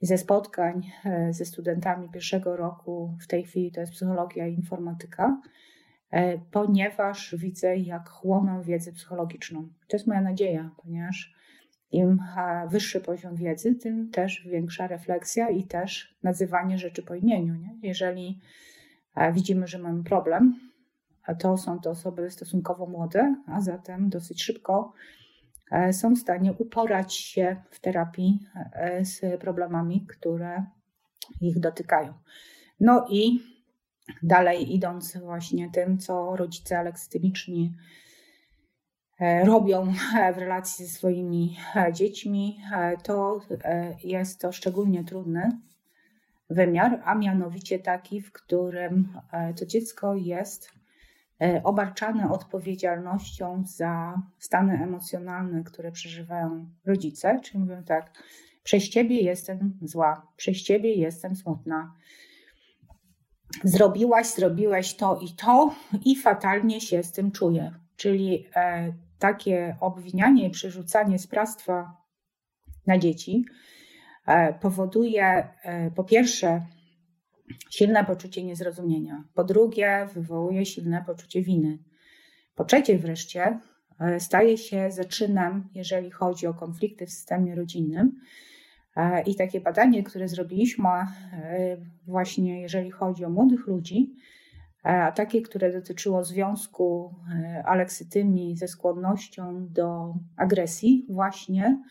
ze spotkań e, ze studentami pierwszego roku, w tej chwili to jest psychologia i informatyka, e, ponieważ widzę, jak chłoną wiedzę psychologiczną. To jest moja nadzieja, ponieważ im wyższy poziom wiedzy, tym też większa refleksja i też nazywanie rzeczy po imieniu. Nie? Jeżeli e, widzimy, że mamy problem, to są to osoby stosunkowo młode, a zatem dosyć szybko E, są w stanie uporać się w terapii e, z problemami, które ich dotykają. No i dalej idąc właśnie tym, co rodzice aleksytymiczni e, robią w relacji ze swoimi dziećmi, to jest to szczególnie trudny wymiar, a mianowicie taki, w którym to dziecko jest E, obarczane odpowiedzialnością za stany emocjonalne, które przeżywają rodzice, czyli mówią tak, przez ciebie jestem zła, przez ciebie jestem smutna. Zrobiłaś, zrobiłeś to i to i fatalnie się z tym czuję. Czyli e, takie obwinianie i przerzucanie sprawstwa na dzieci e, powoduje e, po pierwsze silne poczucie niezrozumienia. Po drugie, wywołuje silne poczucie winy. Po trzecie, wreszcie, e, staje się zaczynem, jeżeli chodzi o konflikty w systemie rodzinnym. I takie badanie, które zrobiliśmy, właśnie jeżeli chodzi o młodych ludzi, a takie, które dotyczyło związku aleksytymii ze skłonnością do agresji, właśnie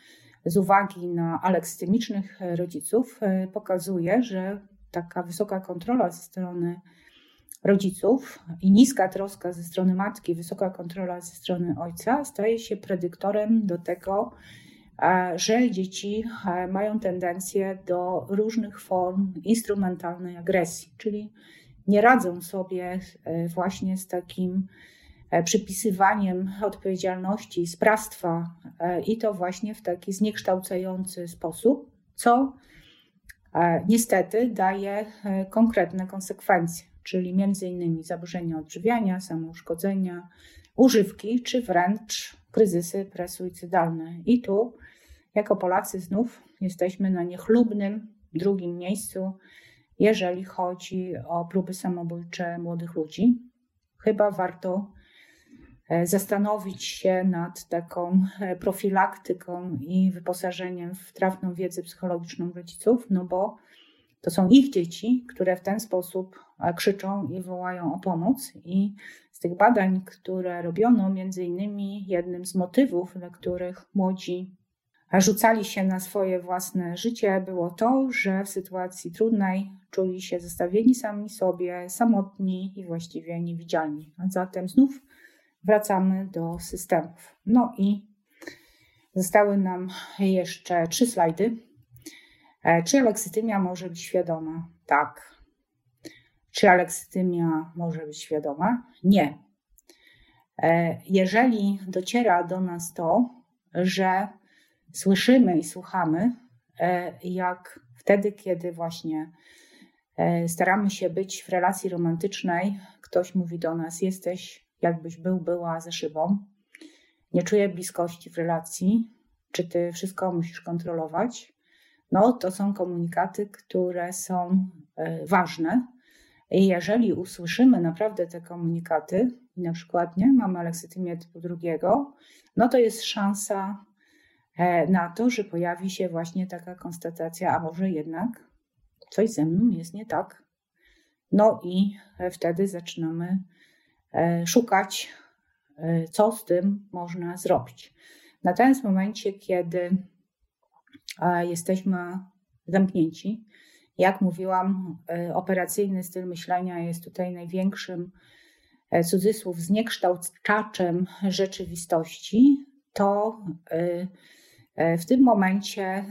z uwagi na aleksytymicznych rodziców, pokazuje, że taka wysoka kontrola ze strony rodziców i niska troska ze strony matki, wysoka kontrola ze strony ojca staje się predyktorem do tego, że dzieci mają tendencję do różnych form instrumentalnej agresji, czyli nie radzą sobie właśnie z takim przypisywaniem odpowiedzialności, sprawstwa i to właśnie w taki zniekształcający sposób, co niestety daje konkretne konsekwencje czyli m.in. zaburzenia odżywiania, samouszkodzenia, używki, czy wręcz kryzysy presuicydalne. I tu, jako Polacy, znów jesteśmy na niechlubnym drugim miejscu, jeżeli chodzi o próby samobójcze młodych ludzi. Chyba warto e, zastanowić się nad taką e, profilaktyką i wyposażeniem w trafną wiedzę psychologiczną rodziców, no bo to są ich dzieci, które w ten sposób e, krzyczą i wołają o pomoc. I z tych badań, które robiono, między innymi jednym z motywów, dla których młodzi rzucali się na swoje własne życie, było to, że w sytuacji trudnej czuli się zostawieni sami sobie, samotni i właściwie niewidzialni. A zatem znów wracamy do systemów. No i zostały nam jeszcze trzy slajdy. E, czy aleksytymia może być świadoma? Tak. Czy aleksytymia może być świadoma? Nie. E, jeżeli dociera do nas to, że słyszymy i słuchamy, e, jak wtedy, kiedy właśnie staramy się być w relacji romantycznej, ktoś mówi do nas: Jesteś, jakbyś był, była ze szybą, nie czuję bliskości w relacji, czy ty wszystko musisz kontrolować, no to są komunikaty, które są e, ważne. I jeżeli usłyszymy naprawdę te komunikaty, na przykład nie, mamy aleksytymię typu drugiego, no to jest szansa e, na to, że pojawi się właśnie taka konstatacja, a może jednak coś ze mną jest nie tak. No i wtedy zaczynamy e, szukać, co z tym można zrobić. Natomiast w momencie, kiedy jesteśmy zamknięci. Jak mówiłam, e, operacyjny styl myślenia jest tutaj największym e, cudzysłów zniekształcaczem rzeczywistości, to e, w tym momencie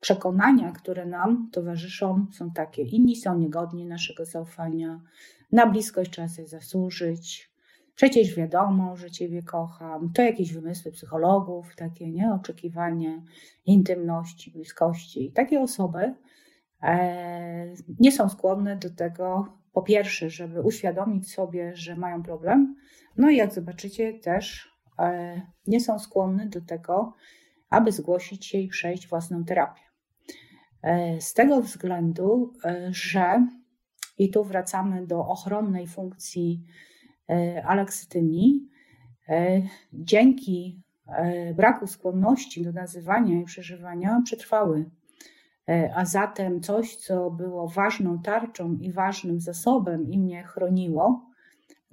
przekonania, które nam towarzyszą, są takie: inni są niegodni naszego zaufania, na bliskość trzeba sobie zasłużyć, Przecież wiadomo, że Ciebie kocham. To jakieś wymysły psychologów, takie nie? oczekiwanie intymności, bliskości. I takie osoby e, nie są skłonne do tego, po pierwsze, żeby uświadomić sobie, że mają problem, no i jak zobaczycie, też e, nie są skłonne do tego, aby zgłosić się i przejść własną terapię. E, z tego względu, że i tu wracamy do ochronnej funkcji E, aleksytymii, e, dzięki e, braku skłonności do nazywania i przeżywania przetrwały. A zatem coś, co było ważną tarczą i ważnym zasobem i mnie chroniło,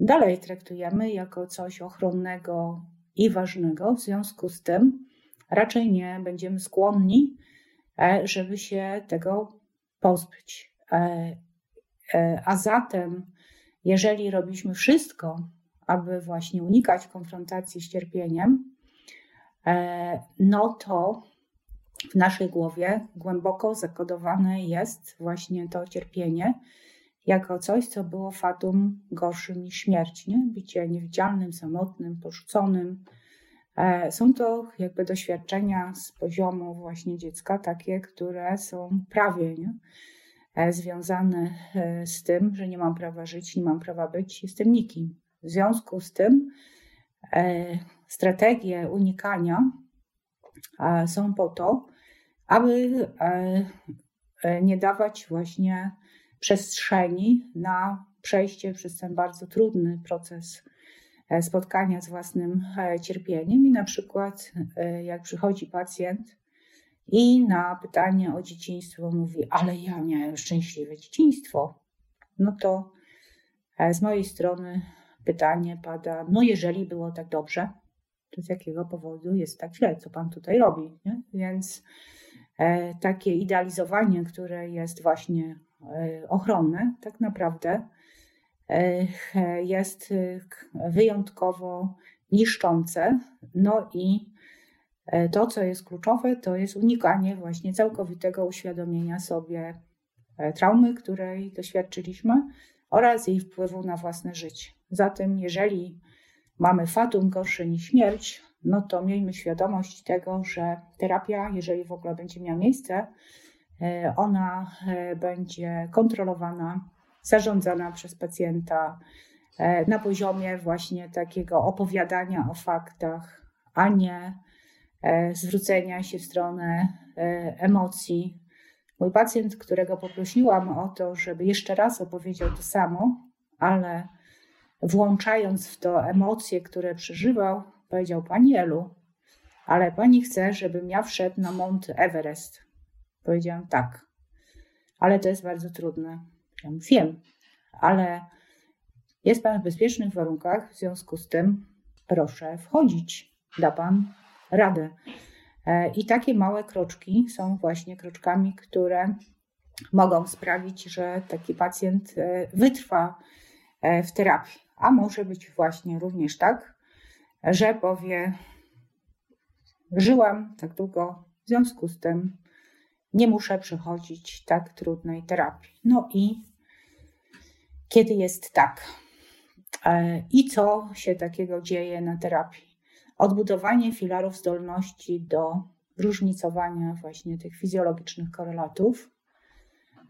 dalej traktujemy jako coś ochronnego i ważnego. W związku z tym raczej nie będziemy skłonni, żeby się tego pozbyć. A zatem jeżeli robiliśmy wszystko, aby właśnie unikać konfrontacji z cierpieniem, e, no to w naszej głowie głęboko zakodowane jest właśnie to cierpienie jako coś, co było fatum gorszym niż śmierć, nie? Bycie niewidzialnym, samotnym, porzuconym. E, są to jakby doświadczenia z poziomu właśnie dziecka, takie, które są prawie nie? E, związane e, z tym, że nie mam prawa żyć, nie mam prawa być, jestem nikim. W związku z tym strategie unikania są po to, aby nie dawać właśnie przestrzeni na przejście przez ten bardzo trudny proces spotkania z własnym cierpieniem. I na przykład, jak przychodzi pacjent i na pytanie o dzieciństwo mówi, ale ja miałem szczęśliwe dzieciństwo. No to e, z mojej strony pytanie pada, no jeżeli było tak dobrze, to z jakiego powodu jest tak źle, co pan tutaj robi? Nie? Więc e, takie idealizowanie, które jest właśnie e, ochronne, tak naprawdę e, jest e, wyjątkowo niszczące, no i To, co jest kluczowe, to jest unikanie właśnie całkowitego uświadomienia sobie traumy, której doświadczyliśmy oraz jej wpływu na własne życie. Zatem, jeżeli mamy fatum gorsze niż śmierć, no to miejmy świadomość tego, że terapia, jeżeli w ogóle będzie miała miejsce, e, ona e, będzie kontrolowana, zarządzana przez pacjenta e, na poziomie właśnie takiego opowiadania o faktach, a nie zwrócenia się w stronę emocji. Mój pacjent, którego poprosiłam o to, żeby jeszcze raz opowiedział to samo, ale włączając w to emocje, które przeżywał, powiedział Pani Elu, ale Pani chce, żebym ja wszedł na Mount Everest. Powiedziałam tak, ale to jest bardzo trudne. Ja wiem, ale jest Pan w bezpiecznych warunkach, w związku z tym proszę wchodzić, da Pan radę. E, I takie małe kroczki są właśnie kroczkami, które mogą sprawić, że taki pacjent e, wytrwa e, w terapii. A może być właśnie również tak, że powie: Żyłam tak długo, w związku z tym nie muszę przechodzić tak trudnej terapii. No i kiedy jest tak? E, I co się takiego dzieje na terapii? Odbudowanie filarów zdolności do różnicowania właśnie tych fizjologicznych korelatów,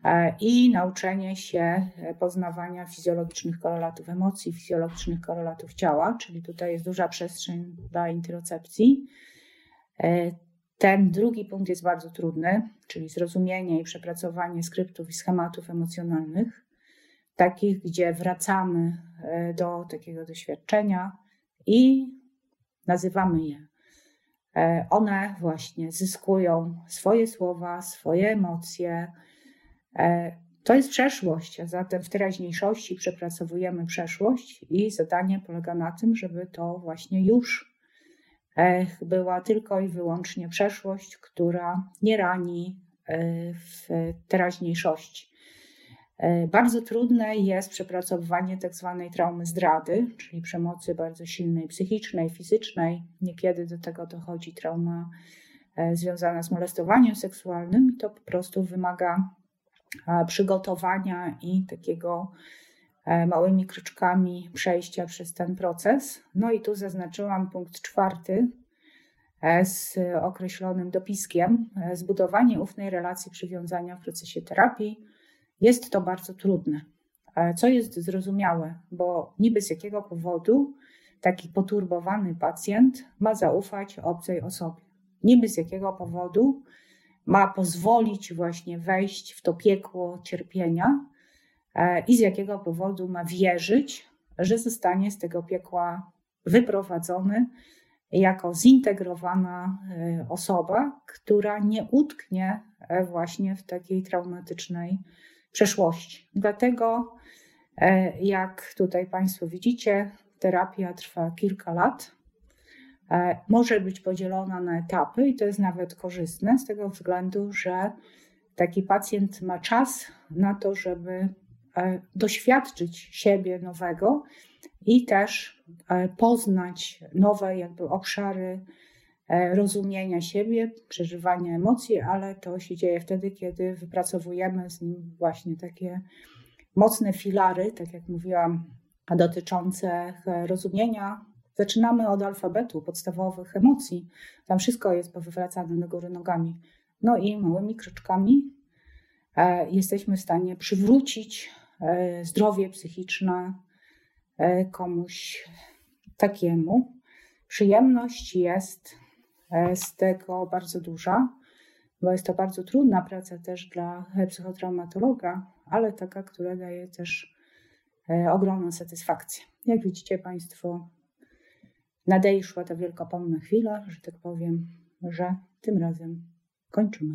E, i nauczenie się e, poznawania fizjologicznych korelatów emocji, fizjologicznych korelatów ciała, czyli tutaj jest duża przestrzeń dla interocepcji. E, ten drugi punkt jest bardzo trudny, czyli zrozumienie i przepracowanie skryptów i schematów emocjonalnych, takich, gdzie wracamy do takiego doświadczenia i nazywamy je. One właśnie zyskują swoje słowa, swoje emocje, E, to jest przeszłość, a zatem w teraźniejszości przepracowujemy przeszłość i zadanie polega na tym, żeby to właśnie już e, była tylko i wyłącznie przeszłość, która nie rani e, w teraźniejszości. Bardzo trudne jest przepracowywanie tak zwanej traumy zdrady, czyli przemocy bardzo silnej psychicznej, fizycznej. Niekiedy do tego dochodzi trauma związana z molestowaniem seksualnym i to po prostu wymaga przygotowania i takiego e, małymi kroczkami przejścia przez ten proces. No i tu zaznaczyłam punkt czwarty e, z określonym dopiskiem. E, zbudowanie ufnej relacji przywiązania w procesie terapii. Jest to bardzo trudne, co jest zrozumiałe, bo niby z jakiego powodu taki poturbowany pacjent ma zaufać obcej osobie. Niby z jakiego powodu ma pozwolić właśnie wejść w to piekło cierpienia e, i z jakiego powodu ma wierzyć, że zostanie z tego piekła wyprowadzony jako zintegrowana e, osoba, która nie utknie e, właśnie w takiej traumatycznej przeszłości. Dlatego, jak tutaj Państwo widzicie, terapia trwa kilka lat. E, może być podzielona na etapy i to jest nawet korzystne z tego względu, że taki pacjent ma czas na to, żeby e, doświadczyć siebie nowego i też e, poznać nowe jakby obszary rozumienia siebie, przeżywania emocji, ale to się dzieje wtedy, kiedy wypracowujemy z nim właśnie takie mocne filary, tak jak mówiłam, dotyczące rozumienia Zaczynamy od alfabetu, podstawowych emocji. Tam wszystko jest powywracane do góry nogami. No i małymi kroczkami e, jesteśmy w stanie przywrócić e, zdrowie psychiczne e, komuś takiemu. Przyjemność jest z tego bardzo duża, bo jest to bardzo trudna praca też dla psychotraumatologa, ale taka, która daje też ogromną satysfakcję. Jak widzicie Państwo, nadejszła ta wielkopomna chwila, że tak powiem, że tym razem kończymy.